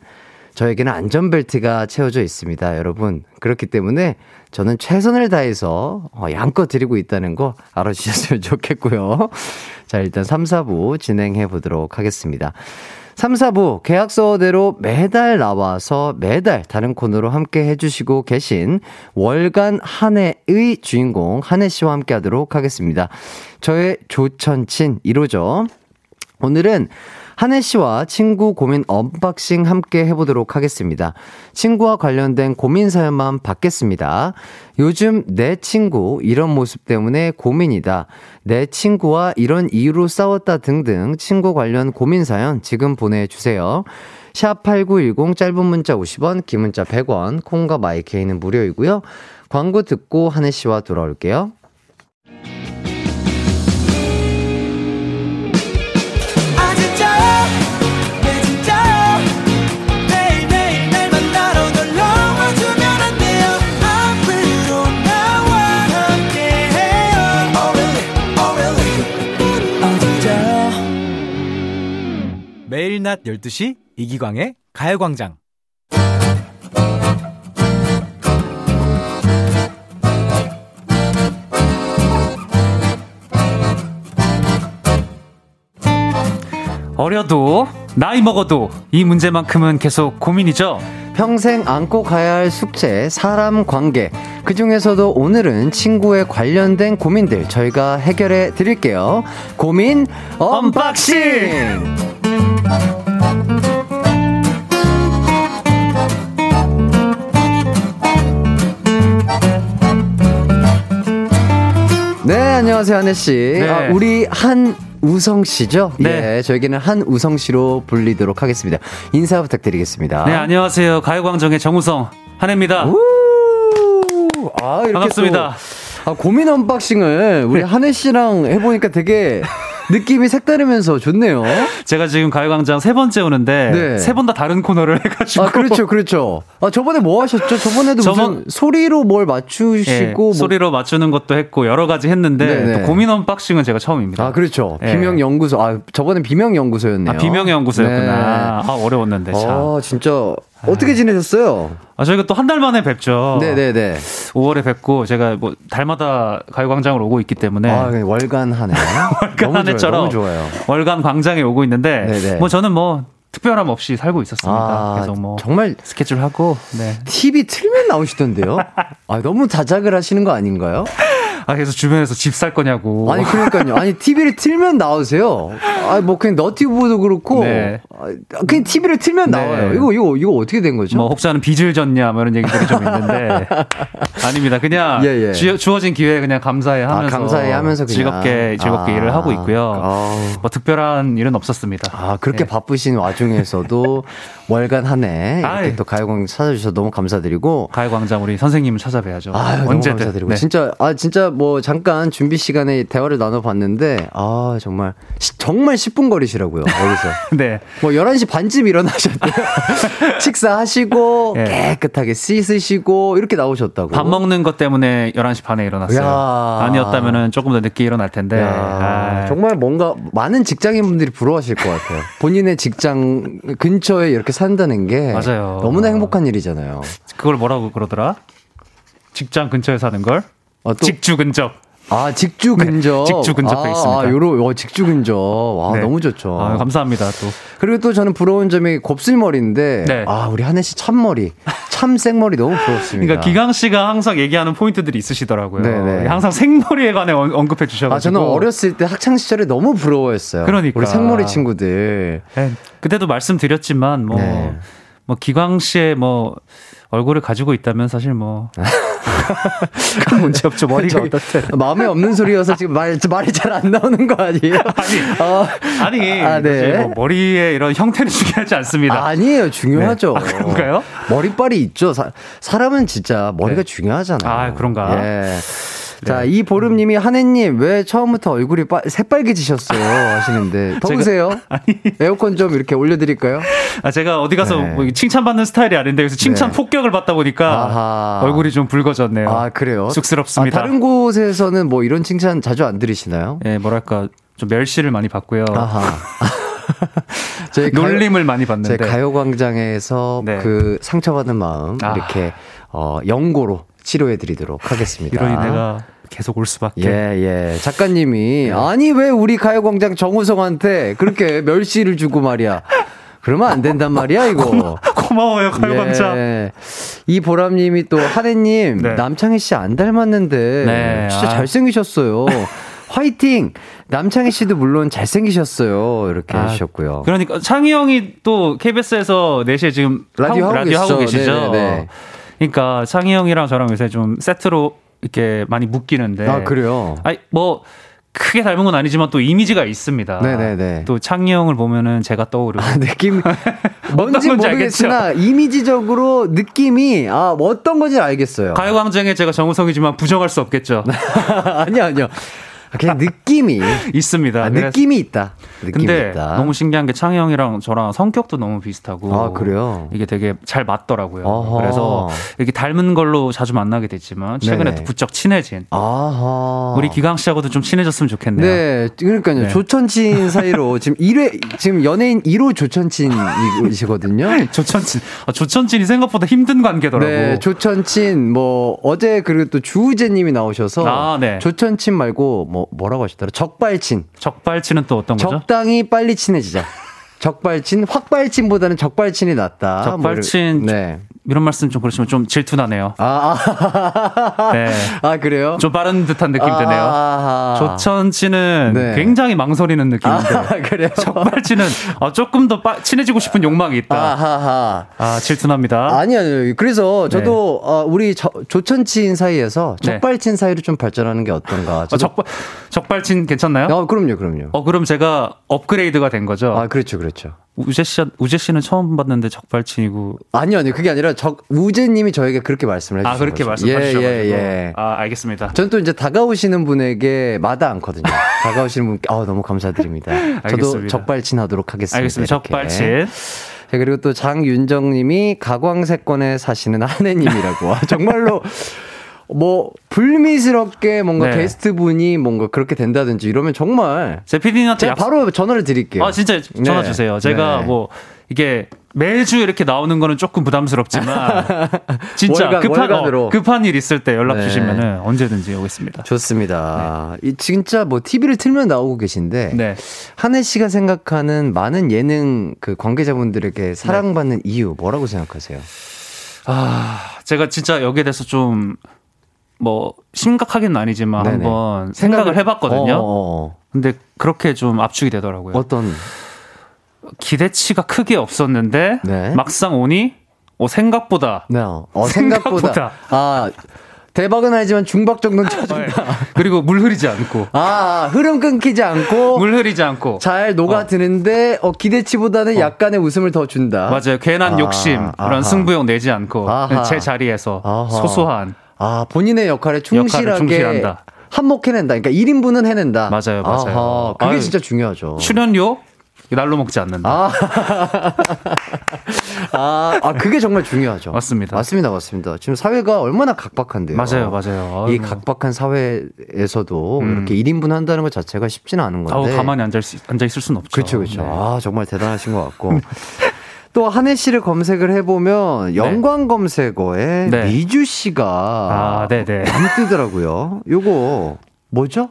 저에게는 안전벨트가 채워져 있습니다. 여러분. 그렇기 때문에 저는 최선을 다해서 어, 양껏 드리고 있다는 거 알아주셨으면 좋겠고요. 자, 일단 3, 4부 진행해 보도록 하겠습니다. 3, 4부 계약서대로 매달 나와서 매달 다른 코너로 함께 해주시고 계신 월간 한 해의 주인공 한해 씨와 함께 하도록 하겠습니다. 저의 조천친 1호죠. 오늘은 한해 씨와 친구 고민 언박싱 함께 해보도록 하겠습니다. 친구와 관련된 고민 사연만 받겠습니다. 요즘 내 친구 이런 모습 때문에 고민이다. 내 친구와 이런 이유로 싸웠다 등등 친구 관련 고민 사연 지금 보내주세요. 샵8910 짧은 문자 50원, 긴 문자 100원, 콩과 마이케이는 무료이고요. 광고 듣고 한해 씨와 돌아올게요. 매일 낮 12시 이기광의 가요광장. 어려도 나이 먹어도 이 문제만큼은 계속 고민이죠. 평생 안고 가야 할 숙제, 사람 관계. 그 중에서도 오늘은 친구에 관련된 고민들 저희가 해결해 드릴게요. 고민 언박싱! 네, 안녕하세요, 한해 씨. 네. 아, 우리 한우성 씨죠? 네. 예, 저에게는 한우성 씨로 불리도록 하겠습니다. 인사 부탁드리겠습니다. 네, 안녕하세요. 가요광장의 정우성 한해입니다. 우! 아, 반갑습니다. 또, 아, 고민 언박싱을 우리 한해 씨랑 해보니까 되게 느낌이 색다르면서 좋네요. 제가 지금 가요광장 세 번째 오는데 네. 세번 다 다른 코너를 해가지고 아, 그렇죠, 그렇죠. 아, 저번에 뭐 하셨죠? 저번에도 저번- 무슨 소리로 뭘 맞추시고. 예, 뭐- 소리로 맞추는 것도 했고 여러 가지 했는데 네네. 또 고민 언박싱은 제가 처음입니다. 아, 그렇죠. 예. 비명 연구소. 아, 저번에 비명 연구소였네요. 아, 비명의 연구소였구나. 네. 아, 어려웠는데 참. 아, 진짜. 어떻게 지내셨어요? 아, 저희가 또 한 달 만에 뵙죠. 네네네. 5월에 뵙고 제가 뭐 달마다 가요광장으로 오고 있기 때문에 아, 네, 월간 하네. 너무 한. 해처럼 너무 좋아요. 월간 광장에 오고 있는데 네네. 뭐 저는 뭐 특별함 없이 살고 있었습니다. 아, 계속 뭐 정말 스케줄 하고 네. TV 틀면 나오시던데요? 아, 너무 자작을 하시는 거 아닌가요? 아 그래서 주변에서 집 살 거냐고. 아니, 그러니까요. 아니, TV를 틀면 나오세요. 아, 뭐, 그냥 너티브도 그렇고. 네. 아, 그냥 TV를 틀면 네. 나와요. 이거, 이거, 이거 어떻게 된 거죠? 뭐 혹자는 빚을 졌냐 뭐 이런 얘기들이 좀 있는데 아닙니다. 그냥 예, 예. 주, 주어진 기회에 그냥 감사해 하면서 아, 감사해 하면서 그냥. 즐겁게 즐겁게 아. 일을 하고 있고요. 아우. 뭐 특별한 일은 없었습니다. 아, 그렇게 네. 바쁘신 와중에서도 월간 한 해 이렇게. 또 가요광 찾아주셔서 너무 감사드리고. 가요광장 우리 선생님을 찾아뵈야죠. 아유, 너무 언제든. 감사드리고. 네. 진짜, 아, 진짜 뭐 잠깐 준비 시간에 대화를 나눠봤는데, 아, 정말, 시- 정말 10분 거리시라고요, 여기서. 네. 뭐 11시 반쯤 일어나셨대요. 식사하시고, 예. 깨끗하게 씻으시고, 이렇게 나오셨다고. 밥 먹는 것 때문에 11시 반에 일어났어요. 야. 아니었다면 조금 더 늦게 일어날 텐데. 야, 아, 정말 뭔가 많은 직장인분들이 부러워하실 것 같아요. 본인의 직장 근처에 이렇게 산다는 게 맞아요. 너무나 행복한 일이잖아요. 그걸 뭐라고 그러더라? 직장 근처에 사는 걸? 아, 또- 직주 근접. 아, 직주 근접. 네, 직주 근접해 아, 있습니다. 아, 요로, 어, 직주 근접. 와, 네. 너무 좋죠. 아, 감사합니다. 또. 그리고 또 저는 부러운 점이 곱슬머리인데, 네. 아, 우리 한혜 씨 참머리, 참 생머리 너무 부럽습니다. 그러니까 기강 씨가 항상 얘기하는 포인트들이 있으시더라고요. 네네. 항상 생머리에 관해 언- 언급해 주셔가지고. 아, 저는 어렸을 때 학창 시절에 너무 부러워했어요. 그러니까. 우리 생머리 친구들. 네, 그때도 말씀드렸지만 뭐 네. 뭐 기광 씨의 뭐 얼굴을 가지고 있다면 사실 뭐 큰 문제 없죠. 머리가 어떻든. 마음에 없는 소리여서 지금 말, 말이 잘 안 나오는 거 아니에요? 어, 아니, 아, 네. 뭐 머리의 이런 형태는 중요하지 않습니다. 아니에요. 중요하죠. 네. 아, 그런가요? 머리빨이 있죠. 사, 사람은 진짜 머리가 네. 중요하잖아요. 아, 그런가? 네. 예. 자, 이 보름님이 한혜님 왜 처음부터 얼굴이 빠, 새빨개지셨어요 하시는데 더우세요? 에어컨 좀 이렇게 올려드릴까요? 아, 제가 어디 가서 네. 뭐 칭찬받는 스타일이 아닌데 그래서 칭찬 네. 폭격을 받다 보니까 아하. 얼굴이 좀 붉어졌네요. 아 그래요? 쑥스럽습니다. 아, 다른 곳에서는 뭐 이런 칭찬 자주 안 들으시나요? 예, 뭐랄까 좀 멸시를 많이 받고요. 가요- 놀림을 많이 제 받는데. 가요광장에서 네. 그 상처받은 마음 아. 이렇게 어, 연고로 치료해드리도록 하겠습니다. 이러니 내가 계속 올 수밖에. 예, 예. 작가님이, 네. 아니, 왜 우리 가요광장 정우성한테 그렇게 멸시를 주고 말이야. 그러면 안 된단 말이야, 이거. 고마워요, 가요광장. 예. 이 보람님이 또, 하혜님, 네. 남창희 씨 안 닮았는데, 네, 진짜 아. 잘생기셨어요. 화이팅! 남창희 씨도 물론 잘생기셨어요. 이렇게 아, 해주셨고요. 그러니까 창희 형이 또 KBS에서 4시에 지금 라디오 하고 하고 계시죠. 계시죠. 네네네. 그러니까 창희 형이랑 저랑 요새 좀 세트로 이렇게 많이 묶이는데. 아, 그래요? 아니, 뭐 크게 닮은 건 아니지만 또 이미지가 있습니다. 네네네. 또 창희 형을 보면은 제가 떠오르고. 느낌 뭔지 모르겠으나 이미지적으로 느낌이 아 어떤 건지 알겠어요. 가요광장에 제가 정우성이지만 부정할 수 없겠죠. 아니요 아니요. 그냥 느낌이 있습니다. 아, 느낌이 있다. 느낌이 근데 있다. 너무 신기한 게 창희 형이랑 저랑 성격도 너무 비슷하고 아, 그래요? 이게 되게 잘 맞더라고요. 어허. 그래서 이렇게 닮은 걸로 자주 만나게 됐지만 최근에 네네. 또 부쩍 친해진 아하. 우리 기강 씨하고도 좀 친해졌으면 좋겠네요. 네, 그러니까요. 네. 조천친 사이로 지금 1회 지금 연예인 1호 조천친이시거든요. 조천친 아, 조천친이 생각보다 힘든 관계더라고. 네, 조천친 뭐 어제 그리고 또 주우재 님이 나오셔서 아, 네. 조천친 말고 뭐 뭐라고 하시더라 적발친 적발친은 또 어떤 거죠? 적당히 빨리 친해지자. 적발친 확발친보다는 적발친이 낫다. 적발친 뭐 네. 이런 말씀 좀 그러시면 좀 질투나네요. 아, 아, 네. 아 그래요? 좀 빠른 듯한 느낌 드네요. 아하. 조천치는 네. 굉장히 망설이는 느낌인데 아, 그래요? 적발치는 어, 조금 더 빠- 친해지고 싶은 욕망이 있다. 아하하. 아 질투납니다. 아니, 아니요. 그래서 저도, 어, 우리 저- 조천친 사이에서 네. 적발친 사이로 좀 발전하는 게 어떤가. 어, 저도- 적발 적발친 괜찮나요? 어, 그럼요, 그럼요. 어 그럼 제가 업그레이드가 된 거죠. 아, 그렇죠, 그렇죠. 우재 씨 우재 씨는 처음 봤는데 적발친이고 아니요, 아니요. 그게 아니라 적, 우재님이 저에게 그렇게 말씀을 해주신 아 그렇게. 말씀해 예, 예, 예. 아 알겠습니다. 전또 이제 다가오시는 분에게 마다 않거든요. 다가오시는 분께, 아, 너무 감사드립니다. 저도 알겠습니다. 적발친 하도록 하겠습니다. 알겠습니다. 이렇게. 적발친. 자, 그리고 또 장윤정님이 가광세권에 사시는 한혜님이라고. 아, 정말로 뭐 불미스럽게 뭔가 네. 게스트 분이 뭔가 그렇게 된다든지 이러면 정말 제 PD님한테 제가 바로 전화를 드릴게요. 아 진짜 전화 네. 주세요. 제가 네. 뭐 이게 매주 이렇게 나오는 거는 조금 부담스럽지만 진짜 월간, 급한. 어, 급한 일 있을 때 연락 네. 주시면은 언제든지 오겠습니다. 좋습니다. 이 진짜 뭐 TV를 틀면 나오고 계신데 네. 한혜 씨가 생각하는 많은 예능 그 관계자분들에게 사랑받는 이유 뭐라고 생각하세요? 아 제가 진짜 여기에 대해서 좀 뭐 심각하게는 아니지만 네네. 한번 생각을 해봤거든요. 어, 어, 어. 근데 그렇게 좀 압축이 되더라고요. 어떤 기대치가 크게 없었는데 네. 막상 오니 어, 생각보다 네. 어, 생각보다 생각보다. 아 대박은 아니지만 중박 정도는 쳐준다. 그리고 물 흐리지 않고 아, 흐름 끊기지 않고 물 흐리지 않고 잘 녹아드는데 어, 기대치보다는 약간의 웃음을 더 준다. 맞아요. 괜한 아, 욕심. 그런 승부욕 내지 않고 아하. 제 자리에서 아하. 소소한 아, 본인의 역할에 충실하게. 한몫해낸다. 그러니까 1인분은 해낸다. 맞아요, 맞아요. 아하, 그게 아유, 진짜 중요하죠. 출연료 날로 먹지 않는다. 아, 아, 아, 그게 정말 중요하죠. 맞습니다. 맞습니다, 맞습니다. 지금 사회가 얼마나 각박한데요. 맞아요, 맞아요. 이 아유, 뭐. 각박한 사회에서도 음. 이렇게 1인분 한다는 것 자체가 쉽지는 않은 건데. 아우 가만히 앉아 있, 앉아 있을 수는 없죠. 그렇죠, 그렇죠. 네. 아, 정말 대단하신 것 같고. 또 한혜 씨를 검색을 해보면 연관 검색어에 네. 미주 씨가 아, 네, 네. 많이 뜨더라고요. 요거 뭐죠?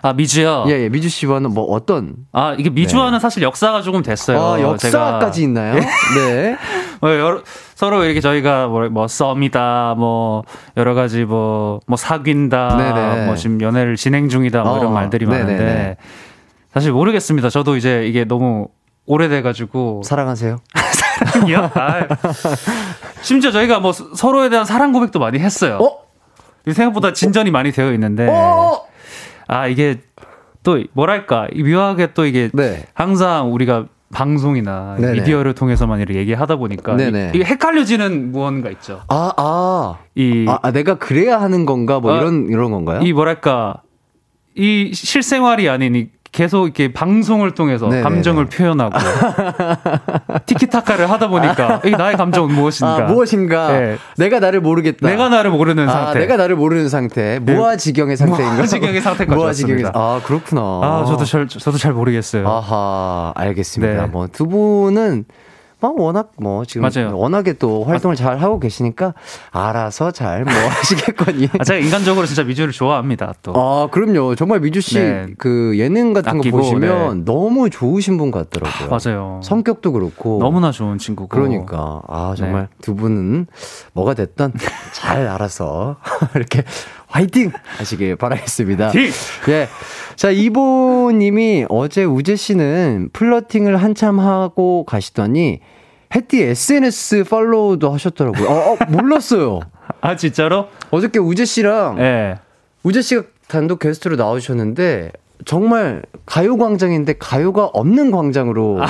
아 미주요. 예, 예, 미주 씨와는 뭐 어떤 아 이게 미주와는 사실 역사가 조금 됐어요. 아, 역사까지 있나요? 네. 뭐 여러, 서로 이렇게 저희가 뭐, 뭐 썸이다, 뭐 여러 가지 뭐, 뭐 사귄다, 네네. 뭐 지금 연애를 진행 중이다, 뭐 어, 이런 말들이 네네네. 많은데 사실 모르겠습니다. 저도 이제 이게 너무 오래돼가지고 사랑하세요. 사랑이요? 아, 심지어 저희가 뭐 서- 서로에 대한 사랑 고백도 많이 했어요. 어? 생각보다 진전이 많이 되어 있는데 어? 아 이게 또 뭐랄까 이 묘하게 또 이게 네. 항상 우리가 방송이나 네네. 미디어를 통해서만 이렇게 얘기하다 보니까 네네. 이- 이게 헷갈려지는 무언가 있죠. 아, 아. 이, 아, 아, 내가 그래야 하는 건가? 뭐 아, 이런, 이런 건가요? 이 뭐랄까 이 실생활이 아닌 이 계속 이렇게 방송을 통해서 네네네. 감정을 표현하고 티키타카를 하다 보니까 이 나의 감정은 무엇인가? 아, 무엇인가? 네. 내가 나를 모르겠다. 내가 나를 모르는 아, 상태. 내가 나를 모르는 상태. 무아지경의 상태인가? 무아지경의 상태까지 무아지경의. 아, 그렇구나. 아, 저도 잘 저도 잘 모르겠어요. 아하, 알겠습니다. 네. 뭐두 분은 뭐 워낙 뭐 지금 맞아요. 워낙에 또 활동을 잘 하고 계시니까 알아서 잘 뭐 하시겠거니. 아, 제가 인간적으로 진짜 미주를 좋아합니다. 또. 아, 그럼요. 정말 미주 씨 네. 그 예능 같은 아끼고, 거 보시면 너무 좋으신 분 같더라고요. 맞아요. 성격도 그렇고. 너무나 좋은 친구고. 그러니까 아 정말 네. 두 분은 뭐가 됐든 잘 알아서 이렇게 화이팅 하시길 바라겠습니다. 화이팅! 예. 자, 이보님이 어제 우재 씨는 플러팅을 한참 하고 가시더니 해띠 SNS 팔로우도 하셨더라고요. 어, 어, 몰랐어요. 아 진짜로? 어저께 우재 씨랑 예. 우재 씨가 단독 게스트로 나오셨는데 정말 가요광장인데 가요가 없는 광장으로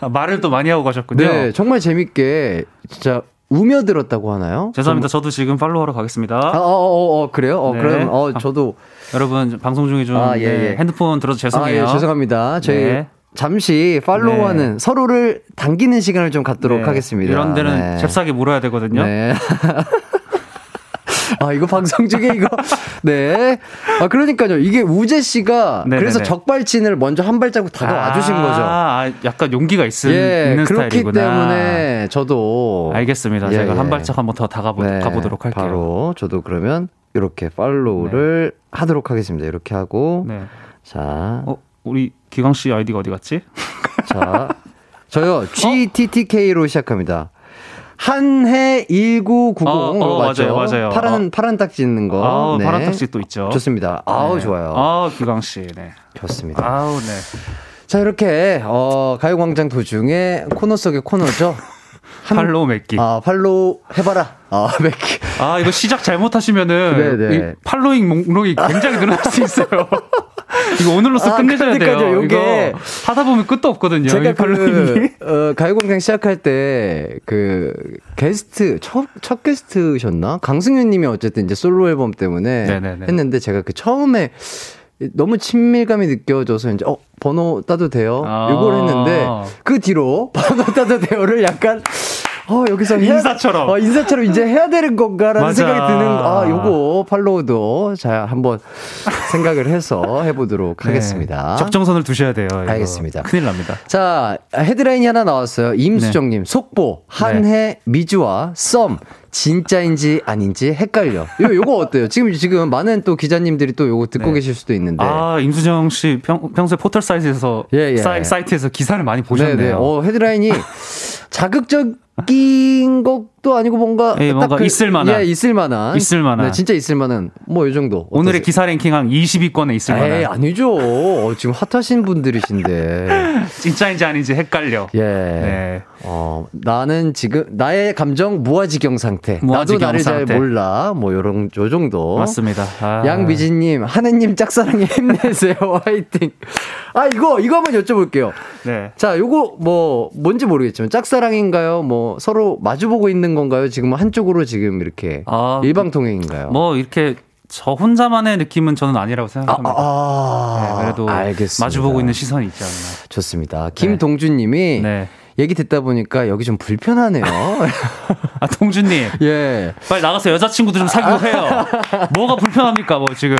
아, 말을 또 많이 하고 가셨군요. 네, 정말 재밌게 진짜 우며들었다고 하나요? 죄송합니다. 저도 지금 팔로우하러 가겠습니다. 아, 어, 어, 어, 그래요? 어, 네. 그럼, 어, 저도. 여러분 방송 중에 좀 아, 예, 네, 예. 핸드폰 들어서 죄송해요. 아, 예, 죄송합니다. 저희 네. 잠시 팔로우하는 서로를 당기는 시간을 좀 갖도록 네. 하겠습니다. 이런 데는 네. 잽싸게 물어야 되거든요. 네. 아, 이거 방송 중에 이거. 네. 아, 그러니까요. 이게 우재 씨가 네네네. 그래서 적발진을 먼저 한 발자국 다가와 주신 아, 거죠. 아, 약간 용기가 있, 예, 있는 그렇기 스타일이구나. 때문에 저도 알겠습니다. 예, 제가 예. 한 발짝 한번 더 다가보, 네, 가보도록 할게요. 바로 저도 그러면 이렇게 팔로우를 하도록 하겠습니다. 이렇게 하고 네. 자, 어, 우리 기광 씨 아이디가 어디 갔지? 자, 저요 GTTK로 시작합니다. 한해 1990으로 어, 어, 맞죠? 맞아요, 맞아요. 파란 파란 딱지 있는 거. 아우, 네. 파란 딱지 또 있죠. 좋습니다. 아우 네. 좋아요. 아우, 기광 씨. 네. 좋습니다. 아우, 네. 자 이렇게 어, 가요광장 도중에 코너 속의 코너죠. 한- 팔로우 맺기. 아, 아 팔로우 해봐라. 아 맥기. 이거 시작 잘못하시면은 네네. 이 팔로잉 목록이 굉장히 늘어날 수 있어요. 이거 오늘로써 아, 끝내셔야 돼요. 이거 하다 보면 끝도 없거든요. 제가. 그, 어, 가요광장 시작할 때, 그, 게스트, 첫, 첫 게스트셨나? 강승윤 님이 어쨌든 이제 솔로 앨범 때문에 네네네. 했는데 제가 그 처음에 너무 친밀감이 느껴져서 이제, 어, 번호 따도 돼요? 아. 요걸 했는데 그 뒤로 번호 따도 돼요를 약간, 어, 여기서 해야- 인사처럼. 어, 인사처럼 이제 해야 되는 건가라는 맞아. 생각이 드는, 아, 요거 팔로우도 자, 한번 생각을 해서 해보도록 네. 하겠습니다. 적정선을 두셔야 돼요. 이거. 알겠습니다. 큰일 납니다. 자, 헤드라인이 하나 나왔어요. 임수정님, 속보, 한해 미주와 썸, 진짜인지 아닌지 헷갈려. 요, 요거 어때요? 지금, 지금 많은 또 기자님들이 또 요거 듣고 네. 계실 수도 있는데. 아, 임수정 씨 평, 평소에 포털 사이트에서 예, 예. 사이, 사이트에서 기사를 많이 보셨네요. 네네. 어, 헤드라인이 자극적인 것도 아니고 뭔가. 예, 뭔가 그- 있을 만한. 예, 있을 만한. 있을 만한. 네, 진짜 있을 만한. 뭐, 요 정도. 오늘의 어떠세요? 기사 랭킹 한 20위권에 있을 만한 에이, 아니죠. 어, 지금 핫하신 분들이신데. 진짜인지 아닌지 헷갈려. 예. 네. 어, 나는 지금, 나의 감정 무아지경 상태. 무아지경 나도 나를 상태. 잘 몰라. 뭐, 요런, 요 정도. 맞습니다. 아. 양미진님, 하느님 짝사랑에 힘내세요. 화이팅. 아, 이거, 이거 한번 여쭤볼게요. 네. 자, 요거, 뭐, 뭔지 모르겠지만, 짝사랑인가요? 뭐, 서로 마주보고 있는 건가요? 지금 한쪽으로 지금 이렇게. 아, 일방통행인가요? 뭐 이렇게 저 혼자만의 느낌은 저는 아니라고 아, 생각합니다. 아, 네, 그래도 알겠습니다. 마주보고 있는 시선이 있지 않나. 좋습니다. 김동준님이 네. 얘기 듣다 보니까 여기 좀 불편하네요. 아, 동준님. 예. 빨리 나가서 여자친구도 좀 사귀고 해요. 뭐가 불편합니까, 뭐, 지금.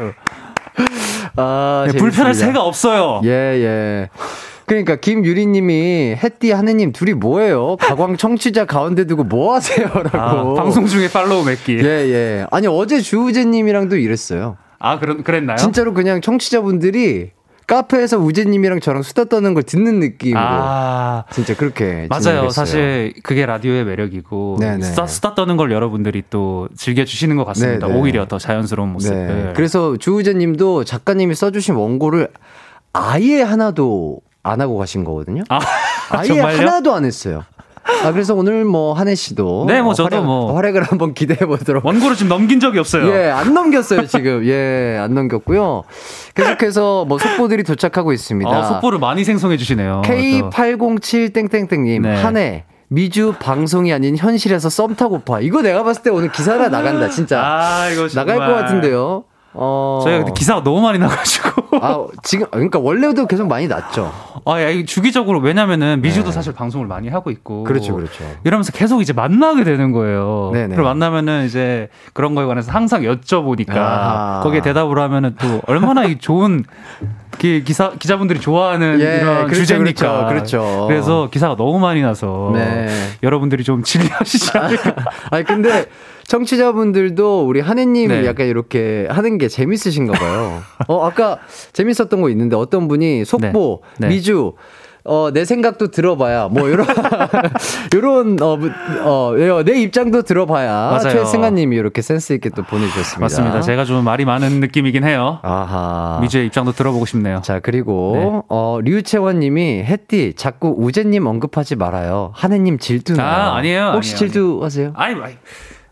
아, 네, 불편할. 새가 없어요. 예, 예. 그러니까 김유리님이 햇띠 하느님 둘이 뭐예요? 가광 청취자 가운데 두고 뭐 아, 하세요라고. 방송 중에 팔로우 맺기. 예, 예. 아니 어제 주우재님이랑도 이랬어요. 아, 그런, 그랬나요? 진짜로 그냥 청취자분들이 카페에서 우재님이랑 저랑 수다 떠는 걸 듣는 느낌으로 아. 진짜 그렇게 맞아요. 했어요. 사실 그게 라디오의 매력이고 네네. 수다, 수다 떠는 걸 여러분들이 또 즐겨 주시는 것 같습니다. 네네. 오히려 더 자연스러운 모습. 네. 그래서 주우재님도 작가님이 써주신 원고를 아예 하나도 안 하고 가신 거거든요. 아, 아예 정말요? 하나도 안 했어요. 아, 그래서 오늘 뭐, 한혜 씨도. 네, 뭐 어, 저도 활약, 뭐. 활약을 한번 기대해 보도록. 원고를 지금 넘긴 적이 없어요. 예, 안 넘겼어요, 지금. 예, 안 넘겼고요. 계속해서 뭐, 속보들이 도착하고 있습니다. 아, 속보를 많이 생성해 주시네요. 또. K807 땡땡땡님, 네. 한해 미주 방송이 아닌 현실에서 썸 타고파. 이거 내가 봤을 때 오늘 기사 하나 나간다, 진짜. 아. 나갈 것 같은데요. 어. 저희가 기사가 너무 많이 나가지고. 아, 지금, 그러니까 원래도 계속 많이 났죠. 아, 야, 주기적으로 왜냐면은 미주도 사실 방송을 많이 하고 있고. 네. 그렇죠, 그렇죠. 이러면서 계속 이제 만나게 되는 거예요. 네네. 그리고 만나면은 이제 그런 거에 관해서 항상 여쭤보니까 아하. 거기에 대답을 하면은 또 얼마나 이 좋은 기, 기사 기자분들이 좋아하는 예, 이런 그렇죠, 주제니까. 그렇죠, 그렇죠. 그래서 기사가 너무 많이 나서 네. 여러분들이 좀 질리하시지 않을까. 아니, 근데 청취자분들도 우리 한혜님 네. 약간 이렇게 하는 게 재밌으신가 봐요. 어, 아까 재밌었던 거 있는데 어떤 분이 속보, 네. 네. 미주, 어, 내 생각도 들어봐야, 뭐, 요런, 요런, 어, 무- 어, 예, 내 입장도 들어봐야. 맞아요. 최승아님이 이렇게 센스있게 또 보내주셨습니다. 맞습니다. 제가 좀 말이 많은 느낌이긴 해요. 아하. 미주의 입장도 들어보고 싶네요. 자, 그리고, 네. 어, 류채원 님이, 햇띠, 자꾸 우재님 언급하지 말아요. 한혜님 질투나요. 아, 아니에요, 혹시 아니에요, 질투하세요? 아이, 아이,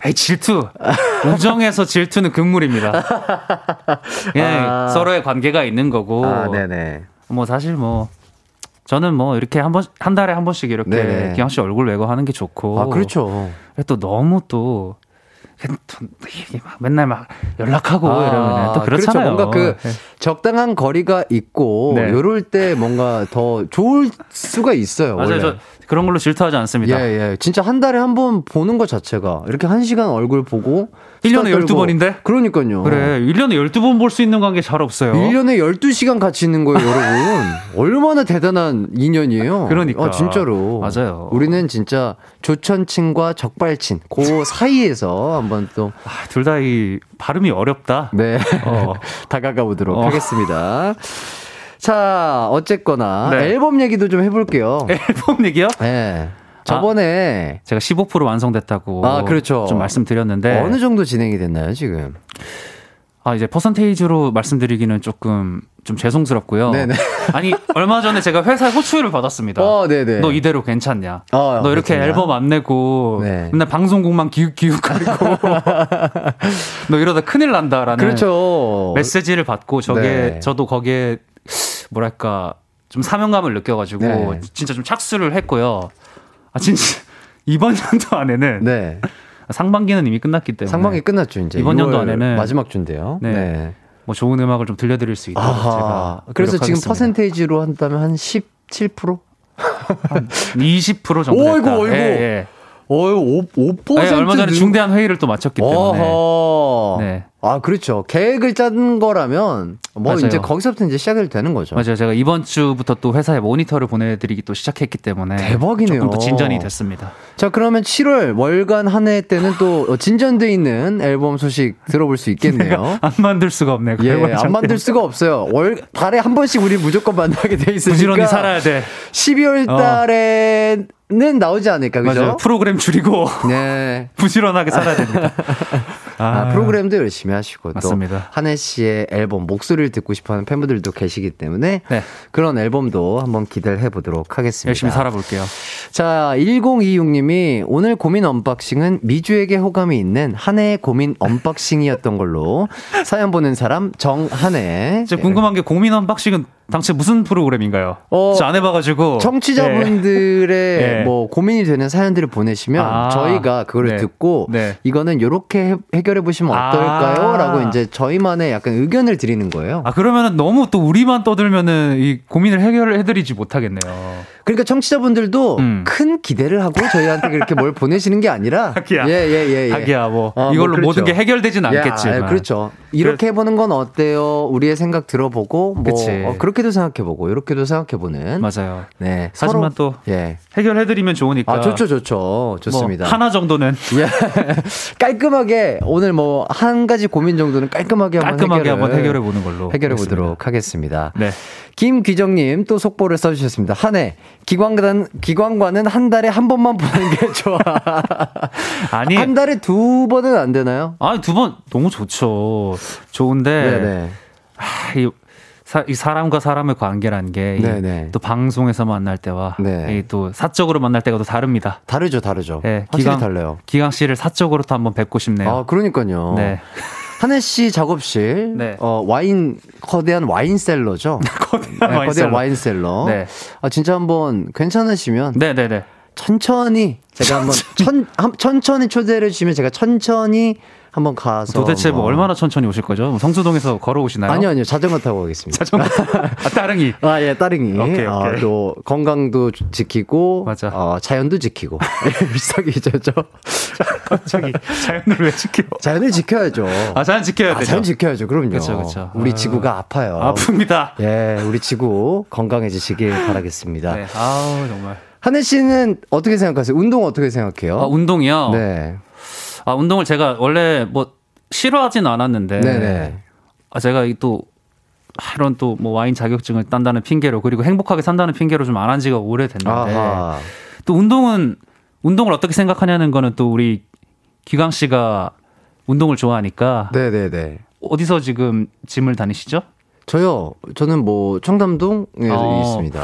아이 질투. 우정에서 질투는 금물입니다. 그냥 아. 서로의 관계가 있는 거고. 아, 네네. 뭐 사실 뭐 저는 뭐 이렇게 한 번 한 달에 한 번씩 이렇게 네네. 기왕 씨 얼굴 외고 하는 게 좋고. 아, 그렇죠. 또 너무 또 맨날 막 연락하고 이러면 또 그렇잖아요. 그렇죠. 뭔가 그 네. 적당한 거리가 있고 네. 요럴 때 뭔가 더 좋을 수가 있어요. 맞아요. 원래. 저 그런 걸로 질투하지 않습니다. 예, 예. 진짜 한 달에 한 번 보는 것 자체가 이렇게 한 시간 얼굴 보고 1년에 수다 떨고. 12번인데? 그러니까요. 그래. 1년에 12번 볼 수 있는 관계 잘 없어요. 1년에 12시간 같이 있는 거예요, 여러분. 얼마나 대단한 인연이에요. 그러니까. 어, 진짜로. 맞아요. 우리는 진짜 조천친과 적발친, 그 사이에서 한번 또, 아, 둘다 이 발음이 어렵다. 네. 어. 다가가 보도록 어. 하겠습니다. 자, 어쨌거나 네. 앨범 얘기도 좀 해볼게요. 앨범 얘기요? 네. 저번에 제가 15% 완성됐다고 아, 그렇죠. 좀 말씀드렸는데 어느 정도 진행이 됐나요, 지금? 아 이제 퍼센테이지로 말씀드리기는 조금 좀 죄송스럽고요. 네네. 아니 얼마 전에 제가 회사에 호출을 받았습니다. 어, 네네. 너 이대로 괜찮냐? 어, 너 이렇게 괜찮냐? 앨범 안 내고 네. 맨날 방송국만 기웃 기웃거리고 너 이러다 큰일 난다라는 그렇죠. 메시지를 받고 저게 네. 저도 거기에 뭐랄까 좀 사명감을 느껴가지고 네. 진짜 좀 착수를 했고요. 아 진짜 이번 연도 안에는 네. 상반기는 이미 끝났기 때문에 상반기 끝났죠, 이제. 이번 연도 6월 안에는 마지막 주인데요. 네. 네. 뭐 좋은 음악을 좀 들려드릴 수 있도록 아하. 제가 그래서 지금 노력하겠습니다. 퍼센테이지로 한다면 한 17%? 20% 정도. 어이구, 어이구. 예, 예. 어유 5, 5%. 네, 얼마 전에 중대한 회의를 또 마쳤기 때문에 어허. 네. 아, 그렇죠. 계획을 짠 거라면 뭐 맞아요. 이제 거기서부터 이제 시작이 되는 거죠. 맞아요. 제가 이번 주부터 또 회사에 모니터를 보내 드리기 또 시작했기 때문에 대박이네요. 조금 또 진전이 됐습니다. 자, 그러면 7월 월간 한 해 때는 또 진전돼 있는 앨범 소식 들어볼 수 있겠네요. 안 만들 수가 없네요. 예, 안 만들 수가 없어요. 월 달에 한 번씩 우리 무조건 만나게 돼 있으니까 부지런히 살아야 돼. 12월 어. 달에 는 나오지 않을까, 그죠? 맞아요. 프로그램 줄이고 네. 부지런하게 살아야 됩니다. 아, 프로그램도 열심히 하시고 맞습니다. 또 한혜 씨의 앨범 목소리를 듣고 싶어하는 팬분들도 계시기 때문에 네. 그런 앨범도 한번 기대를 해보도록 하겠습니다. 열심히 살아볼게요. 자, 1026님이 오늘 고민 언박싱은 미주에게 호감이 있는 한해의 고민 언박싱이었던 걸로 사연 보낸 사람 정한해. 이제 궁금한 게 고민 언박싱은 당최 무슨 프로그램인가요? 어, 저 안 해봐가지고 청취자분들의 네. 뭐 고민이 되는 사연들을 보내시면 아, 저희가 그거를 네. 듣고 네. 이거는 이렇게 해결해 보시면 아. 어떨까요? 라고 이제 저희만의 약간 의견을 드리는 거예요. 아 그러면은 너무 또 우리만 떠들면은 이 고민을 해결을 해드리지 못하겠네요. 그러니까 청취자분들도 음. 큰 기대를 하고 저희한테 그렇게 뭘 보내시는 게 아니라 하기야. 예, 예, 예, 예. 하기야 뭐 어, 이걸로 뭐 그렇죠. 모든 게 해결되진 야, 않겠지만 아, 그렇죠. 이렇게 해보는 건 어때요? 우리의 생각 들어보고 뭐 그치. 어, 그렇게도 생각해 보고 이렇게도 생각해 보는 맞아요. 네 하지만 또 예. 해결해 드리면 좋으니까. 아 좋죠 좋죠 좋습니다. 뭐 하나 정도는 예. 깔끔하게 오늘 뭐 한 가지 고민 정도는 깔끔하게 한번 깔끔하게 해결을, 한번 해결해 보는 걸로 해결해. 보도록 하겠습니다. 네. 김귀정님 또 속보를 써주셨습니다. 한 해 기관관 기관관은 한 달에 한 번만 보는 게 좋아. 아니 한 달에 두 번은 안 되나요? 아니 두 번 너무 좋죠. 좋은데. 아, 이 사, 이 사람과 사람의 관계라는 게또 네네. 방송에서 만날 때와 네. 이또 사적으로 만날 때가 또 다릅니다. 다르죠, 다르죠. 예, 확실히 기강- 달라요. 기강 씨를 사적으로 또 한번 뵙고 싶네요. 아, 그러니까요. 네. 한혜 씨 작업실, 네. 어, 와인, 거대한 와인 셀러죠. 거대한 네, 와인 거대한 셀러. 와인 셀러. 네. 아, 진짜 한번 괜찮으시면 네네네. 천천히 제가 한번 천, 한- 천천히 초대를 주시면 제가 천천히 한번 가서 도대체 뭐 뭐- 얼마나 천천히 오실 거죠? 뭐 성수동에서 걸어오시나요? 아니요 아니요 자전거 타고 가겠습니다. 자전거. 아, 따릉이. 아, 예, 따릉이. 오케이, 아, 오케이. 또, 건강도 지키고, 맞아. 어, 자연도 지키고. 일석이조죠. 갑자기 자연을 왜 지켜? 자연을 지켜야죠. 아, 자연 지켜야 아, 되죠. 자연 지켜야죠. 그럼요. 그쵸, 그쵸. 우리 아. 지구가 아파요. 아픕니다. 예, 우리 지구 건강해지시길 바라겠습니다. 네. 아우, 정말. 한혜 씨는 어떻게 생각하세요? 운동 어떻게 생각해요? 아, 운동이요? 네. 아, 운동을 제가 원래 뭐 싫어하진 않았는데. 네네. 아, 제가 이 또, 이런 또 뭐 와인 자격증을 딴다는 핑계로 그리고 행복하게 산다는 핑계로 좀 안 한 지가 오래됐는데. 아하. 또 운동은, 운동을 어떻게 생각하냐는 거는 또 우리 기광 씨가 운동을 좋아하니까. 네네네. 어디서 지금 짐을 다니시죠? 저요, 저는 뭐, 청담동에 어. 있습니다.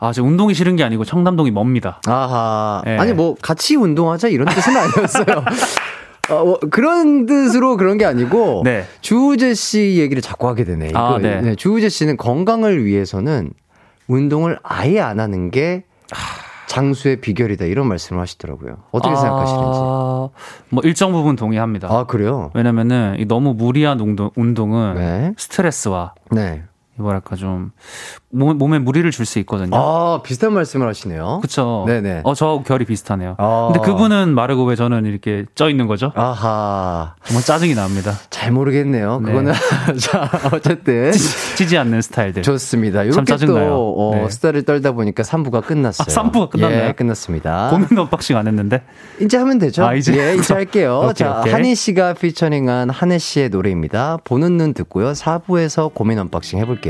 아, 저 운동이 싫은 게 아니고 청담동이 멉니다. 아하. 예. 아니, 뭐, 같이 운동하자 이런 뜻은 아니었어요. 어, 뭐 그런 뜻으로 그런 게 아니고, 네. 주우재 씨 얘기를 자꾸 하게 되네. 아, 이거, 네. 주우재 씨는 건강을 위해서는 운동을 아예 안 하는 게 장수의 비결이다. 이런 말씀을 하시더라고요. 어떻게 생각하시는지. 아, 뭐 일정 부분 동의합니다. 아, 그래요? 왜냐면은 이 너무 무리한 운동, 운동은 네. 스트레스와 네. 뭐랄까 좀 몸, 몸에 무리를 줄 수 있거든요. 아, 비슷한 말씀을 하시네요. 그쵸. 네네. 어, 저하고 결이 비슷하네요. 아. 근데 그분은 마르고 왜 저는 이렇게 쪄 있는 거죠? 아하. 정말 짜증이 납니다. 잘 모르겠네요. 네. 그거는. 자, 어쨌든. 찌지 않는 스타일들. 좋습니다. 참 이렇게 짜증나요. 또 어, 네. 수다를 떨다 보니까 3부가 끝났어요. 아, 3부가 끝났나요? 예, 끝났습니다. 고민 unboxing 안 했는데. 이제 하면 되죠? 아, 이제? 예, 이제 할게요. 오케이, 자, 오케이. 한희 씨가 featuring한 한혜 씨의 노래입니다. 보는 눈 듣고요. 4부에서 고민 unboxing 해볼게요.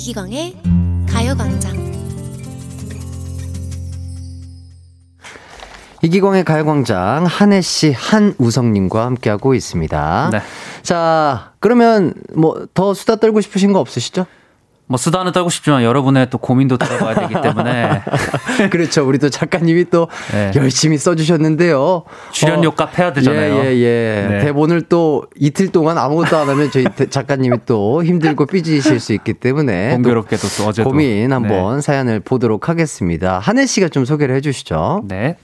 이기광의 가요광장 이기광의 가요광장 한혜 씨, 한우성님과 함께하고 있습니다. 네. 자, 그러면 뭐 더 수다 떨고 싶으신 거 없으시죠? 뭐 수다는 떨고 싶지만 여러분의 또 고민도 들어봐야 되기 때문에 그렇죠. 우리 또 작가님이 또 네. 열심히 써주셨는데요. 출연료 어, 값 해야 되잖아요. 예, 예, 예. 네. 대본을 또 이틀 동안 아무것도 안 하면 저희 대- 작가님이 또 힘들고 삐지실 수 있기 때문에 또 공교롭게도 또 어제도 고민 한번 사연을 보도록 하겠습니다. 한혜 씨가 좀 소개를 해주시죠. 네.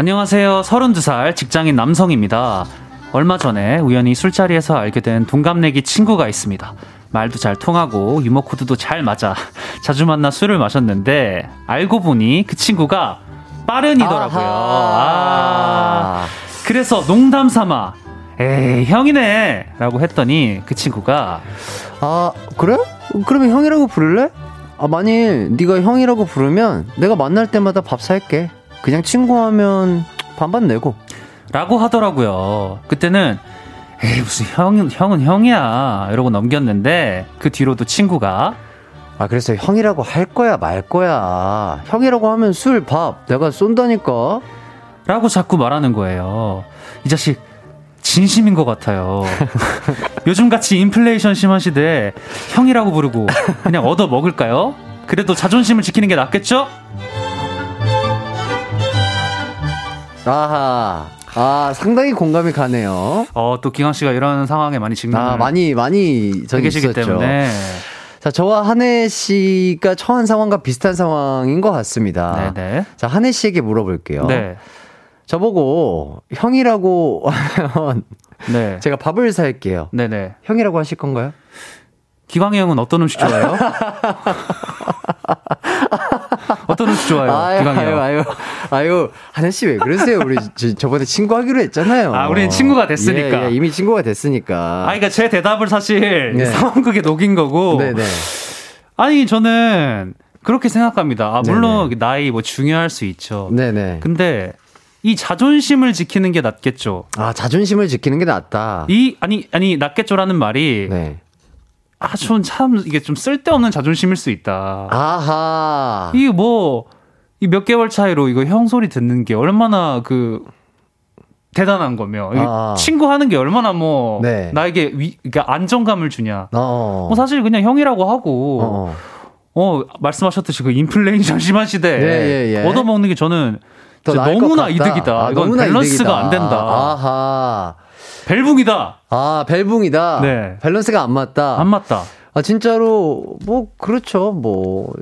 안녕하세요. 32살 직장인 남성입니다. 얼마 전에 우연히 술자리에서 알게 된 동갑내기 친구가 있습니다. 말도 잘 통하고 유머 코드도 잘 맞아. 자주 만나 술을 마셨는데 알고 보니 그 친구가 빠른이더라고요. 아. 그래서 농담 삼아 에이 형이네 라고 했더니 그 친구가 아 그래? 그러면 형이라고 부를래? 아 만일 네가 형이라고 부르면 내가 만날 때마다 밥 살게. 그냥 친구하면 반반 내고. 라고 하더라고요. 그때는 에이 무슨 형, 형은 형이야 이러고 넘겼는데 그 뒤로도 친구가 아 그래서 형이라고 할 거야 말 거야. 형이라고 하면 술 밥 내가 쏜다니까. 라고 자꾸 말하는 거예요. 이 자식 진심인 것 같아요. 요즘같이 인플레이션 심한 시대에 형이라고 부르고 그냥 얻어 먹을까요? 그래도 자존심을 지키는 게 낫겠죠? 아하. 아 상당히 공감이 가네요. 어, 또 기광 씨가 이런 상황에 많이 직면을 아 많이 많이 해전 계시기 있었죠. 때문에 자 저와 한혜 씨가 처한 상황과 비슷한 상황인 것 같습니다. 네네. 자 한혜 씨에게 물어볼게요. 네. 저보고 형이라고 하면 네. 제가 밥을 살게요. 네네. 형이라고 하실 건가요? 기광이 형은 어떤 음식 좋아해요? 어떤 음식 아주 좋아요. 아유, 기광이 아유, 형. 아유, 아유, 하늘 씨왜 그러세요? 우리 저, 저번에 친구하기로 했잖아요. 아, 우리는 친구가 됐으니까. 예, 예, 이미 친구가 됐으니까. 아, 그러니까 제 대답을 사실 네. 상황극에 녹인 거고. 네네. 아니 저는 그렇게 생각합니다. 아, 물론 네네. 나이 뭐 중요할 수 있죠. 네네. 근데 이 자존심을 지키는 게 낫겠죠. 아, 자존심을 지키는 게 낫다. 이 아니 아니 낫겠죠라는 말이 네. 아, 전 참 이게 좀 쓸데없는 자존심일 수 있다. 아하. 이게 뭐, 이 몇 개월 차이로 이거 형 소리 듣는 게 얼마나 그, 대단한 거며. 아. 친구 하는 게 얼마나 뭐, 네. 나에게 위, 그러니까 안정감을 주냐. 어. 뭐 사실 그냥 형이라고 하고, 어. 어, 말씀하셨듯이 그 인플레이션 심한 시대에 예, 예, 예. 얻어먹는 게 저는 너무나. 이득이다. 아, 이건 너무나 밸런스가 이득이다. 안 된다. 아하. 벨붕이다. 아, 벨붕이다. 네. 밸런스가 안 맞다. 안 맞다. 아, 진짜로, 뭐, 그렇죠. 뭐,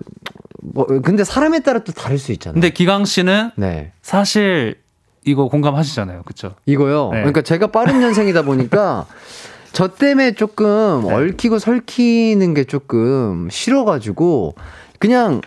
뭐, 근데 사람에 따라 또 다를 수 있잖아요. 근데 기강 씨는 네. 사실 이거 공감하시잖아요. 그쵸? 이거요. 네. 그러니까 제가 빠른 년생이다 보니까 저 때문에 조금 네. 얽히고 설키는 게 조금 싫어가지고 그냥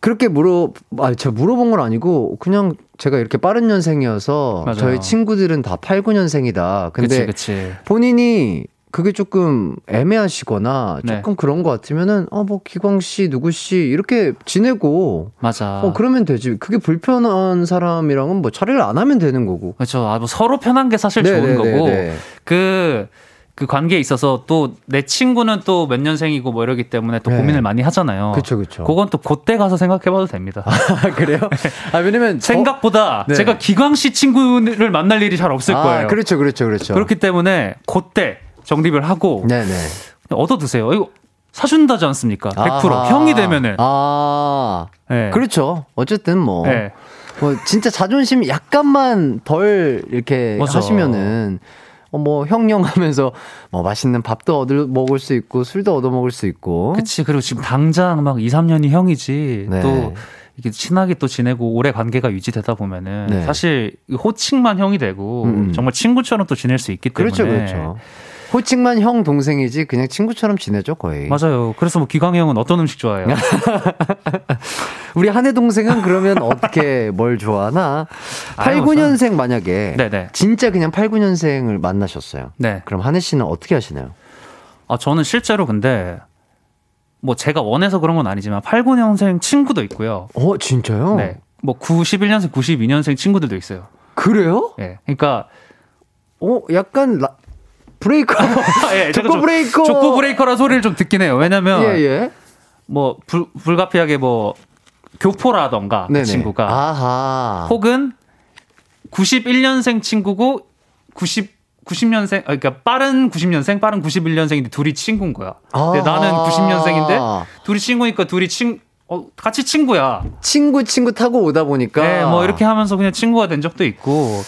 그렇게 물어, 아, 제가 물어본 건 아니고 그냥 제가 이렇게 빠른 년생이어서 맞아요. 저희 친구들은 다 8, 9년생이다. 근데 그치, 그치. 본인이 그게 조금 애매하시거나 네. 조금 그런 것 같으면은 어 뭐 기광 씨 누구 씨 이렇게 지내고 맞아. 어 그러면 되지 그게 불편한 사람이랑은 뭐 차례를 안 하면 되는 거고 그렇죠. 아, 뭐 서로 편한 게 사실 좋은 네네네네. 거고 그. 그 관계에 있어서 또 내 친구는 또 몇 년생이고 뭐 이러기 때문에 또 네. 고민을 많이 하잖아요. 그쵸, 그쵸. 그건 또 그때 가서 생각해봐도 됩니다. 아, 그래요? 아, 왜냐면. 저- 생각보다 네. 제가 기광 씨 친구를 만날 일이 잘 없을 아, 거예요. 그렇죠, 그렇죠, 그렇죠. 그렇기 때문에 그때 정립을 하고 네네. 얻어 드세요. 이거 사준다지 않습니까? 100% 아하. 형이 되면은. 아. 네. 그렇죠. 어쨌든 뭐. 네. 뭐, 진짜 자존심 약간만 덜 이렇게 맞아. 하시면은. 어, 뭐, 형형 하면서, 뭐, 맛있는 밥도 얻어 먹을 수 있고, 술도 얻어 먹을 수 있고. 그치. 그리고 지금 당장 막 2, 3년이 형이지. 네. 또 이게 친하게 또 지내고 오래 관계가 유지되다 보면은 네. 사실 호칭만 형이 되고 음. 정말 친구처럼 또 지낼 수 있기 때문에. 그렇죠, 그렇죠. 호칭만 형, 동생이지, 그냥 친구처럼 지내죠, 거의. 맞아요. 그래서 뭐 기광이 형은 어떤 음식 좋아해요? 우리 한혜 동생은 그러면 어떻게 뭘 좋아하나? 8, 아유, 9년생 만약에. 네네. 진짜 그냥 8, 9년생을 만나셨어요. 네. 그럼 한혜 씨는 어떻게 하시나요? 아, 저는 실제로 근데 뭐 제가 원해서 그런 건 아니지만 89년생 친구도 있고요. 어, 진짜요? 네. 뭐 91년생, 92년생 친구들도 있어요. 그래요? 예. 그러니까 어, 약간 라, breaker. 예, 족보 좀 breaker. 족보 breaker라 소리를 좀 듣긴 해요. 왜냐면 예, 예. 뭐 불, 불가피하게 뭐 교포라던가 그 네네. 친구가 아하. 혹은 91년생 친구고 90 90년생 그러니까 빠른 90년생 빠른 91년생인데 둘이 친구인 거야. 근데. 나는 90년생인데 둘이 친구니까 둘이 친 어, 같이 친구야. 친구 친구 타고 오다 보니까. 네, 뭐 이렇게 하면서 그냥 친구가 된 적도 있고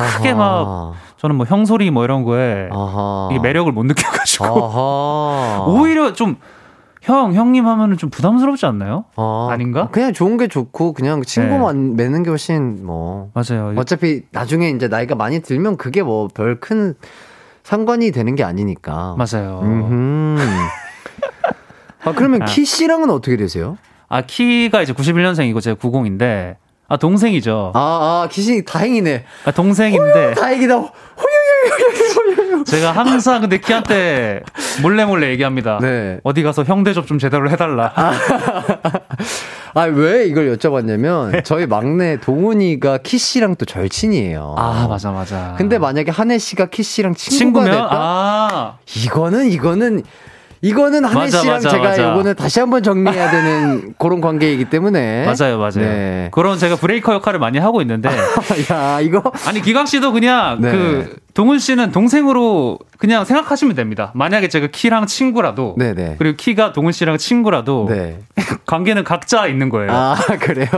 크게 아하. 막 저는 뭐 형소리 뭐 이런 거에 아하. 이게 매력을 못 느껴가지고. 오히려 좀 형, 형님 하면은 좀 부담스럽지 않나요? 아, 아닌가? 그냥 좋은 게 좋고 그냥 친구만 맺는 게 훨씬 뭐 맞아요. 어차피 나중에 이제 나이가 많이 들면 그게 뭐 별 큰 상관이 되는 게 아니니까. 맞아요. 아 그러면 키 씨랑은 어떻게 되세요? 아, 키가 이제 91년생이고 제가 90인데, 아, 동생이죠. 아, 아, 키씨 다행이네. 아, 동생인데, 다행이다. 호요요요요요요. 제가 항상 근데 키한테 몰래 몰래 얘기합니다. 네. 어디 가서 형 대접 좀 제대로 해달라. 아, 왜 이걸 여쭤봤냐면 저희 막내 동훈이가 키 씨랑 또 절친이에요. 아, 맞아, 맞아. 근데 만약에 한혜 씨가 키 씨랑 친구가 친구면, 됐다? 아, 이거는 이거는 이거는 한혜 맞아, 씨랑 맞아, 제가 맞아. 요거는 다시 한번 정리해야 되는 그런 관계이기 때문에 맞아요, 맞아요. 네. 그런 제가 breaker 역할을 많이 하고 있는데, 야 이거 아니, 기광 씨도 그냥 네. 그, 동훈 씨는 동생으로 그냥 생각하시면 됩니다. 만약에 제가 키랑 친구라도, 네네 그리고 키가 동훈 씨랑 친구라도, 네. 관계는 각자 있는 거예요. 아 그래요?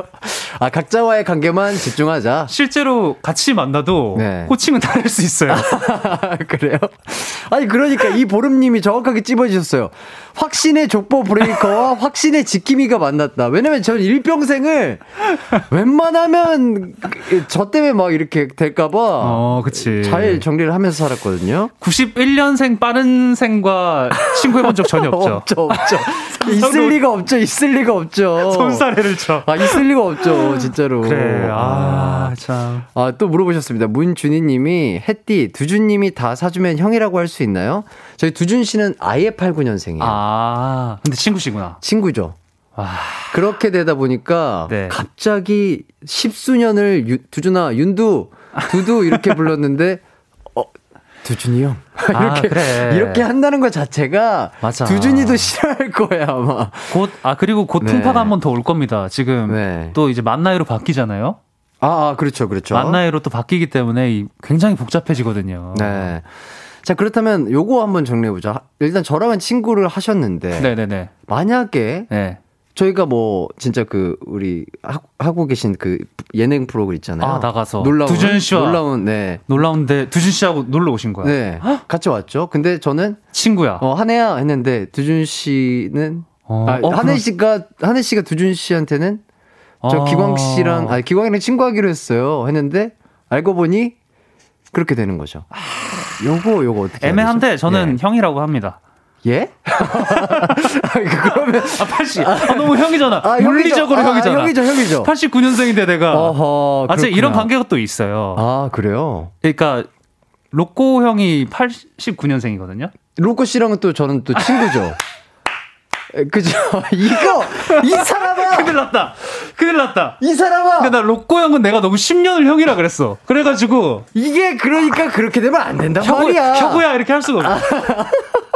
아, 각자와의 관계만 집중하자. 실제로 같이 만나도 네. 호칭은 다를 수 있어요. 그래요? 아니, 그러니까 이 보름님이 정확하게 찝어주셨어요. 확신의 족보 브레이커와 확신의 지킴이가 만났다. 왜냐면 전 일평생을 웬만하면 저 때문에 막 이렇게 될까봐 어, 그치. 잘 정리를 하면서 살았거든요. 91년생 빠른 생과 친구해본 적 전혀 없죠. 없죠, 없죠. 있을 리가 없죠, 있을 리가 없죠. 손사래를 쳐. 아, 있을 리가 없죠, 진짜로. 그래, 아, 참. 아, 또 물어보셨습니다. 문준희 님이, 햇띠, 두준 님이 다 사주면 형이라고 할 수 있나요? 저희 두준 씨는 아예 89년생이에요. 아, 근데 친구시구나. 친구죠. 와. 그렇게 되다 보니까 네. 갑자기 십수년을 유- 두준아, 윤두, 두두 이렇게 불렀는데, 어, 두준이 형. 아, 이렇게, 그래. 이렇게 한다는 것 자체가 맞아. 두준이도 싫어할 거야, 아마. 곧, 아, 그리고 곧 네. 풍파가 한 번 더 올 겁니다. 지금 네. 또 이제 만나이로 바뀌잖아요. 아, 아 그렇죠, 그렇죠. 만나이로 또 바뀌기 때문에 이- 굉장히 복잡해지거든요. 네. 자, 그렇다면 요거 한번 정리해보자. 일단 저랑은 친구를 하셨는데. 네네네. 만약에 네. 저희가 뭐 진짜 그 우리 하, 하고 계신 그 예능 프로그램 있잖아요. 아, 나가서. 놀라운 두준 씨와 놀라운 네. 놀라운데 두준 씨하고 놀러 오신 거야. 네. 같이 왔죠. 근데 저는 친구야. 어 한혜야 했는데 두준 씨는 어, 아, 어, 한혜 씨가 한혜 씨가 두준 씨한테는 저 어. 기광 씨랑 아 기광이랑 친구하기로 했어요. 했는데 알고 보니 그렇게 되는 거죠. 요거 요거 어떻게 애매한데? 저는 형이라고 합니다. 예? 예? 그러면 아, 80. 아, 너무 형이잖아. 아, 물리적으로. 아, 형이잖아. 형이죠, 형이죠. 89년생인데 내가. 어허, 아, 진짜 이런. 관계가 또 있어요. 아, 그래요? 그러니까 로꼬 형이 89년생이거든요. 로코 씨랑은 또 저는 또 친구죠. 에, 그죠? 이거! 이 사람아! 큰일 났다. 큰일 났다. 이 사람아! 근데 나 로꼬 형은 내가 너무 10년을 형이라 그랬어. 그래가지고 이게 그러니까 그렇게 되면 안 혁우, 말이야. 혁우야 이렇게 할 수가 없어.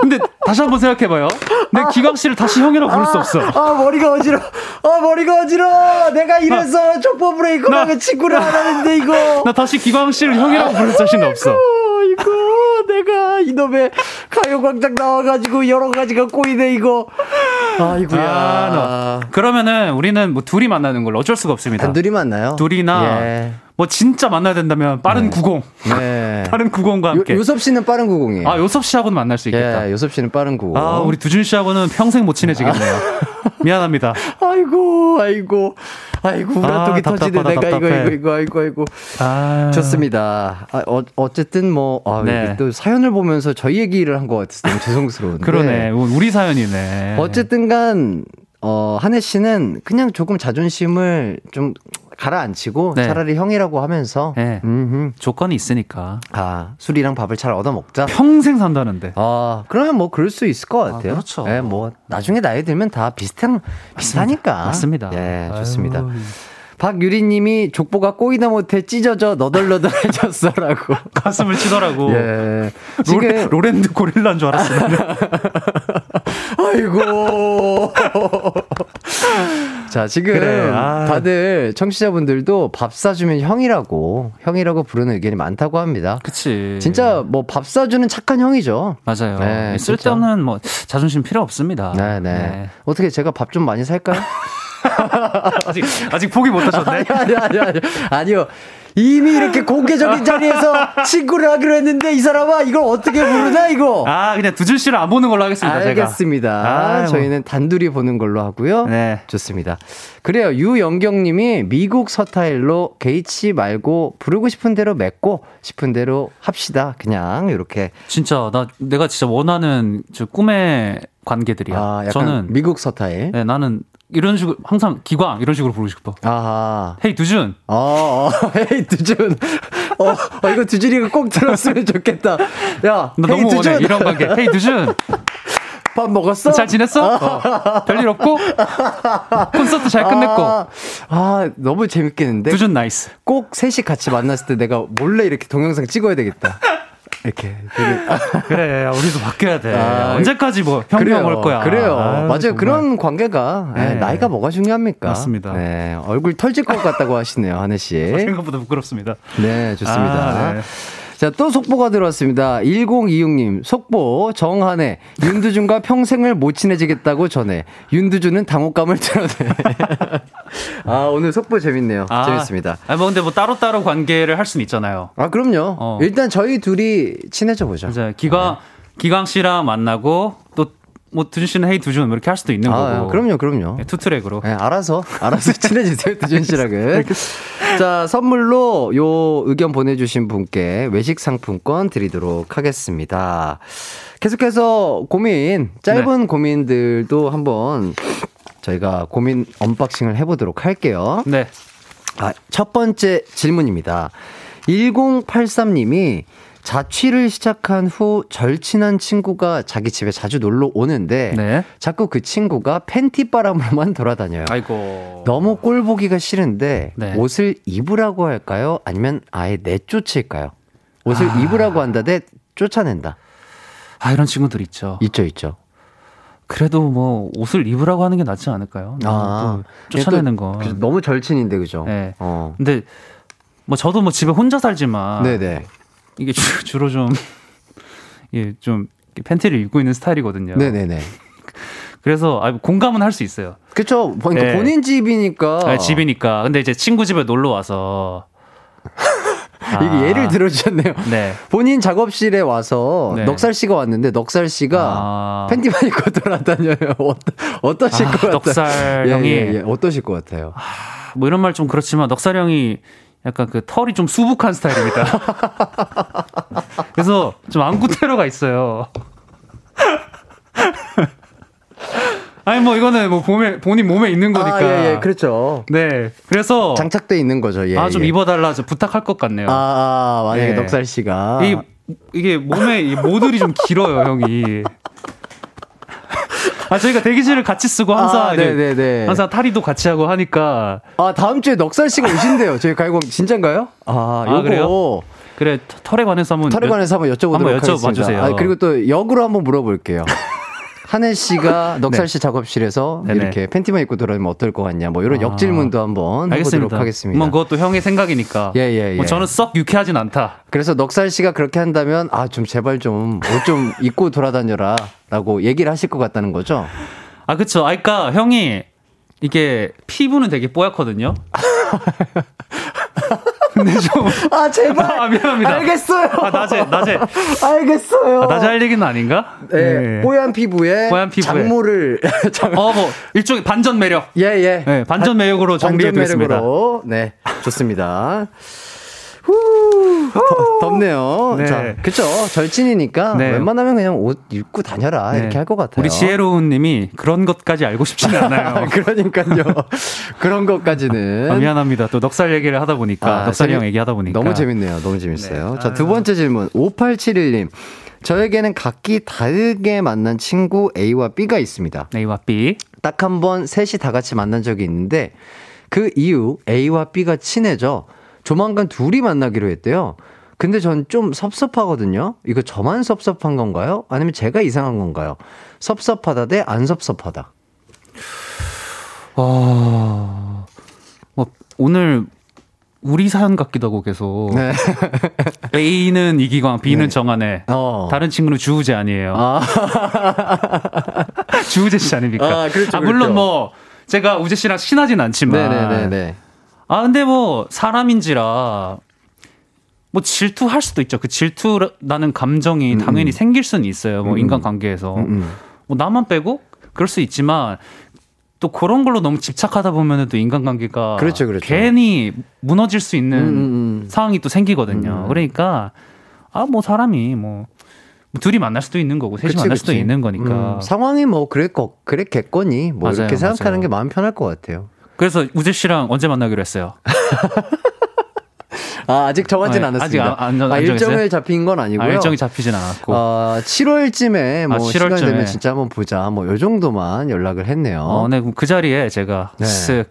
근데 다시 한번 생각해봐요. 내 기광 씨를 다시 형이라고 부를 수 없어. 아, 머리가 어지러. 아, 머리가 어지러. 내가 이래서 족보 브레이커랑 나- 친구를 안 하는데 이거. 나 다시 기광 씨를 형이라고 부를 자신 없어. 이거 내가 이놈의 가요광장 나와가지고 여러 가지가 꼬이네 이거. 아이고야. 아, 그러면은 우리는 뭐 둘이 만나는 걸로 어쩔 수가 없습니다. 단둘이 만나요. 둘이나 예. 뭐 진짜 만나야 된다면 빠른 90. 네. 빠른 90과 함께. 요, 요섭 씨는 빠른 90이에요. 아, 요섭 씨하고는 만날 수 있겠다. 예, 요섭 씨는 빠른 90. 아, 우리 두준 씨하고는 평생 못 친해지겠네요. 미안합니다. 아이고, 아이고, 아이고, 우라통이 아, 터지네. 내가 이거, 답답해. 이거, 이거, 아이고, 아이고. 아. 좋습니다. 아, 어, 어쨌든 뭐, 아, 네. 또 사연을 보면서 저희 얘기를 한 것 같아서 너무 죄송스러운데. 그러네. 우리 사연이네. 어쨌든 간, 어, 한혜 씨는 그냥 조금 자존심을 좀 가라앉히고 네. 차라리 형이라고 하면서, 네. 조건이 있으니까. 아, 술이랑 밥을 잘 얻어 먹자. 평생 산다는데. 아, 그러면 뭐 그럴 수 있을 것 같아요. 그렇죠. 예, 뭐 나중에 나이 들면 다 비슷한 비슷하니까. 맞습니다. 예, 좋습니다. 아유. 박유리 님이 족보가 꼬이다 못해 찢어져 너덜너덜해졌어라고. 가슴을 치더라고. 예. 지금 로랜드 고릴라인 줄 알았어. 나는. 아이고. 자, 지금 그래, 아. 다들 청취자분들도 밥 사주면 형이라고, 형이라고 부르는 의견이 많다고 합니다. 그치. 진짜 뭐 밥 사주는 착한 형이죠. 맞아요. 네, 쓸데없는 뭐 자존심 필요 없습니다. 네, 네. 어떻게 제가 밥 좀 많이 살까요? 아직 아직 포기 못 하셨네. 아니, 아니, 아니, 아니요. 이미 이렇게 공개적인 자리에서 친구를 하기로 했는데 이 사람아 이걸 어떻게 부르냐 이거. 아, 그냥 두준 씨를 안 보는 걸로 하겠습니다. 알겠습니다. 아, 뭐. 저희는 단둘이 보는 걸로 하고요. 네. 좋습니다. 그래요. 유영경님이 미국 서타일로 게이치 말고 부르고 싶은 대로 맺고 싶은 대로 합시다. 그냥 이렇게. 진짜 나 내가 진짜 원하는 저 꿈의 관계들이야. 아, 약간 저는 미국 서타일. 네, 나는 이런 식으로 항상 기광 이런 식으로 부르고 싶어. 아하. hey 두준. 어, 어, hey, 두준. 어, 어, 이거 두준이가 꼭 들었으면 좋겠다. 야, 나 hey, 너무 두준. 원해 이런 관계. hey 두준. 밥 먹었어? 잘 지냈어? 어. 별일 없고 콘서트 잘 끝냈고. 아, 아, 너무 재밌겠는데? 두준 nice. 꼭 셋이 같이 만났을 때 내가 몰래 이렇게 동영상 찍어야 되겠다. 이렇게. 되게, 그래, 우리도 바뀌어야 돼. 아, 언제까지 뭐 형형 올 거야. 그래요. 아유, 맞아요. 정말. 그런 관계가 예, 네. 나이가 뭐가 중요합니까? 맞습니다. 네, 얼굴 털질 것 같다고 하시네요, 한혜 씨. 생각보다 부끄럽습니다. 네, 좋습니다. 아, 네. 자, 또 속보가 들어왔습니다. 1026님, 속보, 정한혜, 윤두준과 평생을 못 친해지겠다고 전해. 윤두준은 당혹감을 드러내. 아, 오늘 속보 재밌네요. 아, 재밌습니다. 아, 뭐 근데 뭐 따로따로 관계를 할 수는 있잖아요. 아, 그럼요. 어. 일단 저희 둘이 친해져 보죠. 기광 기광 씨랑 만나고 또 뭐 두준 씨는 hey 두준 뭐 이렇게 할 수도 있는 아, 거고. 그럼요, 그럼요. 네, two track으로. 네, 알아서, 알아서 친해지세요, 두준 씨랑은. 자, 선물로 요 의견 보내주신 분께 외식 상품권 드리도록 하겠습니다. 계속해서 고민, 짧은 고민들도 한번 저희가 고민 unboxing을 해보도록 할게요. 네. 아, 첫 번째 질문입니다. 1083님이 자취를 시작한 후 절친한 친구가 자기 집에 자주 놀러 오는데 네. 자꾸 그 친구가 팬티 바람으로만 돌아다녀요. 아이고. 너무 꼴 보기가 싫은데 네. 옷을 입으라고 할까요? 아니면 아예 내쫓을까요? 옷을 입으라고 한다대 쫓아낸다. 아 이런 친구들 있죠. 있죠, 있죠. 그래도 뭐 옷을 입으라고 하는 게 낫지 않을까요? 아, 또 쫓아내는 또 거. 너무 절친인데 그죠? 네. 어. 근데 뭐 저도 뭐 집에 혼자 살지만 네네. 이게 주, 주로 좀 예, 좀 팬티를 입고 있는 스타일이거든요. 네네네. 그래서 아, 공감은 할 수 있어요. 그쵸. 그러니까 네. 본인 집이니까. 아, 집이니까. 근데 이제 친구 집에 놀러 와서 아, 이게 예를 들어주셨네요. 네. 본인 작업실에 와서 네. 넉살 씨가 왔는데 넉살 씨가 아. 팬티만 입고 돌아다녀요. 어떠, 어떠실 아, 것 같아요? 넉살 예, 형이 예, 예. 어떠실 것 같아요? 뭐 이런 말 좀 그렇지만 넉살 형이 약간 그 털이 좀 수북한 스타일입니다. 그래서 좀 안구 테러가 있어요. 아니 뭐 이거는 뭐 몸에 본인 몸에 있는 거니까. 아, 예, 예, 그렇죠. 네. 그래서 장착돼 있는 거죠. 예, 아좀 예. 입어달라 저 부탁할 것 같네요. 아, 아, 만약에 네. 넉살 씨가 이 이게 몸에 이 모들이 좀 길어요, 형이. 아 저희가 대기실을 같이 쓰고 항상 아, 네네네. 항상 탈의도 같이 하고 하니까 아 다음 주에 넉살 씨가 오신대요. 저희 가요광 진짠가요? 아, 아, 요거 그래요? 그래 터- 털에 관해서 한번 털에 관해서 한번 여쭤보도록 한번 여쭤봐 하겠습니다. 주세요. 아, 그리고 또 역으로 한번 물어볼게요. 한혜 씨가 넉살 네. 씨 작업실에서 네네. 이렇게 팬티만 입고 돌아다니면 어떨 것 같냐, 뭐 이런 아. 역질문도 한번 해보도록 하겠습니다. 뭐 그것도 형의 생각이니까. 예, 예, 뭐 예. 저는 썩 유쾌하진 않다. 그래서 넉살 씨가 그렇게 한다면 아 좀 제발 좀 옷좀 입고 돌아다녀라라고 얘기를 하실 것 같다는 거죠. 아 그쵸. 아 그러니까 형이 이게 피부는 되게 뽀얗거든요. 근데 좀 아 제발. 아, 미안합니다. 알겠어요. 아, 낮에 낮에 알겠어요. 아, 낮에 할 얘기는 아닌가? 네, 뽀얀 피부에 뽀얀 피부에. 작물을 장... 어 뭐 일종의 반전 매력. 예 예. 네, 반전 매력으로 정리해 드렸습니다. 매력으로. 네, 좋습니다. 후, 더- 덥네요. 네. 자, 그쵸. 절친이니까 네. 웬만하면 그냥 옷 입고 다녀라 이렇게 네. 할것 같아요. 우리 지혜로운 님이 그런 것까지 알고 싶지는 않아요. 그러니까요. 그런 것까지는 아, 미안합니다. 또 넉살 얘기를 하다 보니까 아, 넉살이 형 재밌- 얘기하다 보니까 너무 재밌네요. 너무 재밌어요. 네. 자, 두 번째 질문. 5871님. 저에게는 각기 다르게 만난 친구 A와 B가 있습니다. A와 B. 딱 한 번 셋이 다 같이 만난 적이 있는데 그 이후 A와 B가 친해져 조만간 둘이 만나기로 했대요. 근데 전 좀 섭섭하거든요. 이거 저만 섭섭한 건가요? 아니면 제가 이상한 건가요? 섭섭하다 대 안 섭섭하다. 와. 뭐 오늘 우리 사연 같기도 하고 계속 네. A는 이기광, B는 네. 정한혜. 어. 다른 친구는 주우재 아니에요. 아, 주우재 씨 아닙니까? 아, 그렇죠, 물론 그렇죠. 뭐 제가 우재 씨랑 친하진 않지만. 네네네네. 아 근데 뭐 사람인지라 뭐 질투할 수도 있죠. 그 질투라는 감정이 당연히 생길 수는 있어요. 뭐 인간 관계에서. 음. 뭐 나만 빼고 그럴 수 있지만 또 그런 걸로 너무 집착하다 보면은 또 인간관계가 그렇죠, 그렇죠. 괜히 무너질 수 있는 음, 음, 음. 상황이 또 생기거든요. 음. 그러니까 아 뭐 사람이 뭐 둘이 만날 수도 있는 거고 셋이 그치, 만날 그치. 수도 있는 거니까. 음, 상황이 뭐 그랬거 그랬겠거니 뭐 맞아요, 이렇게 생각하는 맞아요. 게 마음 편할 것 같아요. 그래서 우재 씨랑 언제 만나기로 했어요? 아 아직 정하진 네, 않았습니다. 아직 안- 안- 아, 안 일정을? 잡힌 건 아니고요. 아, 일정이 잡히진 않았고. 어, 7월쯤에 뭐 아, 시간 7월쯤에. 되면 진짜 한번 보자. 뭐 요 정도만 연락을 했네요. 어, 네, 그럼 그 자리에 제가 네. 쓱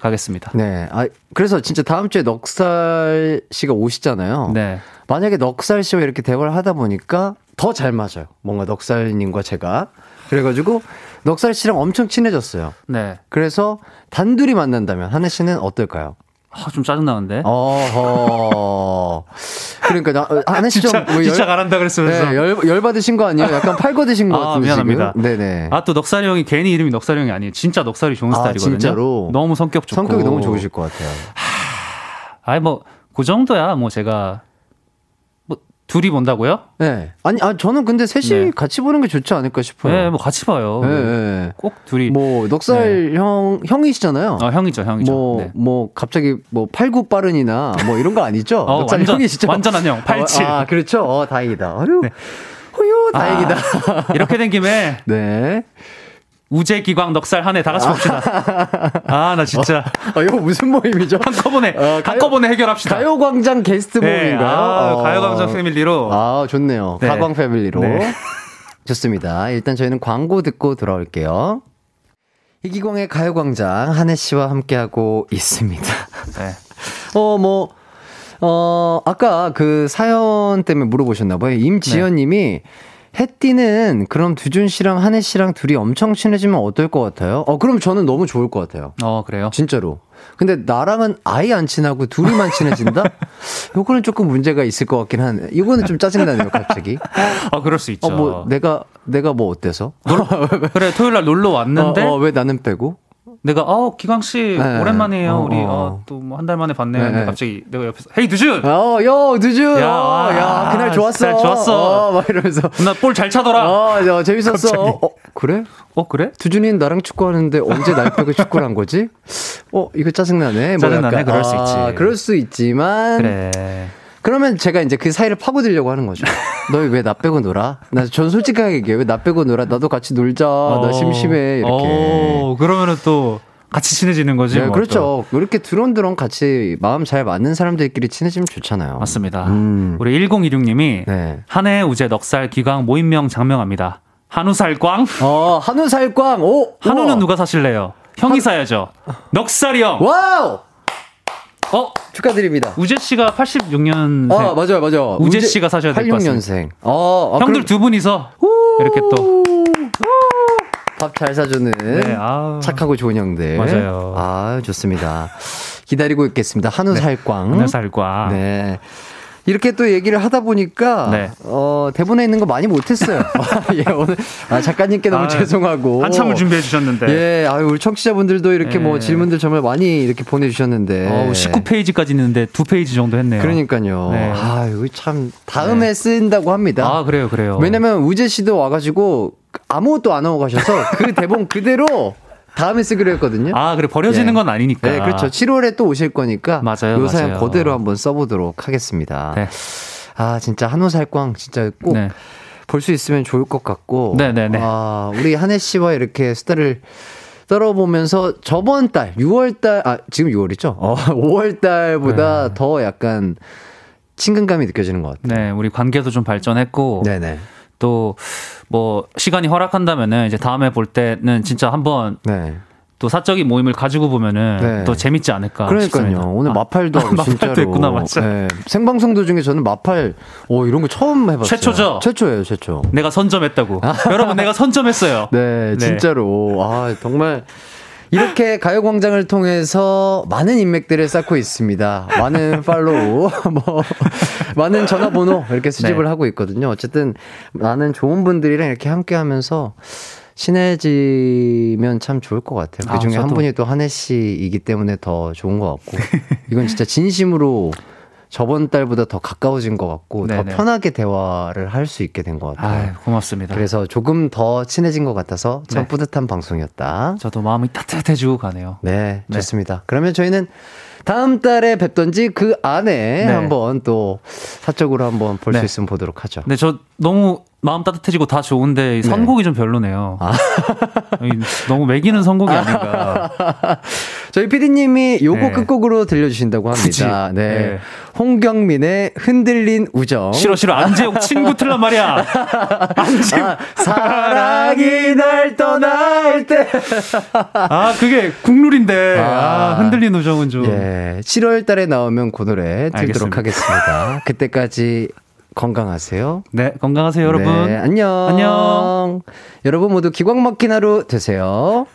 가겠습니다. 네. 아 그래서 진짜 다음 주에 넉살 씨가 오시잖아요. 네. 만약에 넉살 씨와 이렇게 대화를 하다 보니까 더 잘 맞아요. 뭔가 넉살 님과 제가. 그래 가지고 넉살 씨랑 엄청 친해졌어요. 네. 그래서 단둘이 만난다면 한혜 씨는 어떨까요? 아, 좀 짜증나는데. 어허. 그러니까 나 어, 하나 씨좀 진짜, 뭐 진짜 가란다 그랬으면서. 네, 열, 열 받으신 거 아니에요? 약간 팔 걷으신 거 아, 같은데 미안합니다. 지금. 네네. 아, 또 넉살이 형이 괜히 이름이 넉살이 형이 아니에요. 진짜 넉살이 좋은 아, 스타일이거든요. 진짜로? 너무 성격 좋고. 성격이 너무 좋으실 것 같아요. 아니, 뭐, 그 정도야. 뭐, 제가. 뭐, 둘이 본다고요? 네. 아니, 아 저는 근데 셋이 네. 같이 보는 게 좋지 않을까 싶어요. 네, 뭐, 같이 봐요. 네, 네. 꼭 둘이. 뭐 넉살 형 형이시잖아요. 어, 형이죠, 형이죠. 뭐, 네. 뭐, 갑자기, 뭐, 팔구 빠른이나, 뭐, 이런 거 아니죠? 어, 넉살 완전- 형이시죠? 완전한 형, 87. 아, 그렇죠? 어, 다행이다. 어휴. 후유, 다행이다. 아, 이렇게 된 김에 네. 우재 기광 넉살 한 해 다 같이 봅시다. 아, 나 진짜 어, 이거 무슨 모임이죠? 한꺼번에 어, 가요- 한꺼번에 해결합시다. 가요광장 게스트 네, 모임인가요? 아, 어. 가요광장 패밀리로. 아, 좋네요. 네. 가광 패밀리로. 네. 좋습니다. 일단 저희는 광고 듣고 돌아올게요. 이기광의 가요광장 한혜 씨와 함께하고 있습니다. 네. 어, 뭐, 어, 아까 그 사연 때문에 물어보셨나봐요. 임지연 네. 님이 햇띠는 그럼 두준 씨랑 한혜 씨랑 둘이 엄청 친해지면 어떨 것 같아요? 어, 그럼 저는 너무 좋을 것 같아요. 어, 그래요? 진짜로. 근데 나랑은 아예 안 친하고 둘이만 친해진다? 요거는 조금 문제가 있을 것 같긴 한데. 이거는 좀 짜증나네요, 갑자기. 아, 그럴 수 있죠. 어, 뭐, 내가, 내가 뭐 어때서? 그래, 토요일 날 놀러 왔는데 어, 어, 왜 나는 빼고? 내가 어, 기광 씨 네. 오랜만이에요. 어, 우리 어. 어, 또뭐 한 달 만에 봤네요. 네. 근데 갑자기 내가 옆에서 헤이 두준. 어, 요, 두준! 야, 어, 야, 그날 좋았어. 잘 좋았어. 어, 막 이러면서. 나 볼 잘 차더라. 어, 야, 재밌었어. 갑자기. 어, 그래? 어, 그래? 두준이는 나랑 축구하는데 언제 날 빼고 축구를 한 거지? 어, 이거 짜증나네. 뭐 짜증나네. 약간, 그럴 수 아, 있지. 그럴 수 있지만. 그래. 그러면 제가 이제 그 사이를 파고들려고 하는 거죠. 너희 왜 나 빼고 놀아? 나 전 솔직하게 얘기해. 왜 나 빼고 놀아? 나도 같이 놀자. 나 심심해. 이렇게. 어, 그러면은 또 같이 친해지는 거지. 네, 뭐 그렇죠. 이렇게 드론드론 같이 마음 잘 맞는 사람들끼리 친해지면 좋잖아요. 또. 맞습니다. 음. 우리 1026님이 네. 한해 우재 넉살 기광 모임명 장명합니다. 한우살광? 어, 한우살광. 오! 한우는 우와. 누가 사실래요? 형이 사야죠. 넉살이 형. wow! 어, 축하드립니다. 우재 씨가 86년생. 아, 맞아요, 맞아요. 우재 씨가 사셔야 될것 86년생. 어, 아, 형들 두 분이서 이렇게 또 밥 잘 사주는 네. 착하고 좋은 형들. 맞아요. 아, 좋습니다. 기다리고 있겠습니다. 한우살광. 한우살광. 네. 이렇게 또 얘기를 하다 보니까 네. 어, 대본에 있는 거 많이 못했어요. 예, 오늘 아, 작가님께 너무 아, 죄송하고 한참을 준비해 주셨는데. 예, 아유, 우리 청취자분들도 이렇게 뭐 예. 질문들 정말 많이 이렇게 보내주셨는데. 어우, 19페이지까지 있는데 두 페이지 정도 했네요. 그러니까요. 네. 아유, 참 다음에 쓴다고 합니다. 아, 그래요, 그래요. 왜냐면 우재 씨도 와가지고 아무것도 안 하고 가셔서 그 대본 그대로 다음에 쓰기로 했거든요. 아, 그래 버려지는 예. 건 아니니까. 네, 그렇죠. 7월에 또 오실 거니까. 맞아요, 요 사연. 그대로 한번 써보도록 하겠습니다. 네. 아, 진짜 한우살광 진짜 꼭 네. 볼수 있으면 좋을 것 같고. 네, 네, 네. 아, 우리 한혜 씨와 이렇게 수다를 떨어보면서 저번 달, 6월 달, 아, 지금 6월이죠? 어, 5월 달보다 네. 더 약간 친근감이 느껴지는 것 같아요. 네, 우리 관계도 좀 발전했고 네네. 또 뭐 시간이 허락한다면은 이제 다음에 볼 때는 진짜 한번 네. 또 사적인 모임을 가지고 보면은 네. 또 재밌지 않을까 그러니까요. 싶습니다. 오늘 아, 마팔도 하고 마팔도 진짜로. 했구나, 맞죠. 네. 생방송 도중에 저는 마팔, 오, 이런 거 처음 해봤어요. 최초죠? 최초예요, 최초. 내가 선점했다고. 여러분 내가 선점했어요. 네, 네. 진짜로. 아, 정말. 이렇게 가요광장을 통해서 많은 인맥들을 쌓고 있습니다. 많은 팔로우, 뭐, 많은 전화번호 이렇게 수집을 네. 하고 있거든요. 어쨌든 많은 좋은 분들이랑 이렇게 함께 하면서 친해지면 참 좋을 것 같아요. 아, 그 중에 한 저도. 분이 또 한혜 씨이기 때문에 더 좋은 것 같고. 이건 진짜 진심으로 저번 달보다 더 가까워진 것 같고, 더 네네. 편하게 대화를 할 수 있게 된 것 같아요. 아, 고맙습니다. 그래서 조금 더 친해진 것 같아서 참 네. 뿌듯한 방송이었다. 저도 마음이 따뜻해지고 가네요. 네, 네. 좋습니다. 그러면 저희는 다음 달에 뵙던지 그 안에 네. 한번 또 사적으로 한번 볼수 네. 있으면 보도록 하죠. 근데 저 너무 마음 따뜻해지고 다 좋은데 이 선곡이 좀 별로네요. 아. 이 너무 매기는 선곡이 아닌가. 저희 PD님이 요거 네. 끝곡으로 들려주신다고 합니다. 네. 네. 홍경민의 흔들린 우정. 싫어 싫어 안재욱 친구 틀란 말이야. 안재욱. 아, 사랑이 날 떠날 때. 아 그게 국룰인데 아. 아, 흔들린 우정은 좀. 예. 7월 달에 나오면 그 노래 들도록 알겠습니다. 하겠습니다. 그때까지 건강하세요. 네 건강하세요 여러분. 네, 안녕. 안녕. 여러분 모두 기광 막힌 하루 되세요.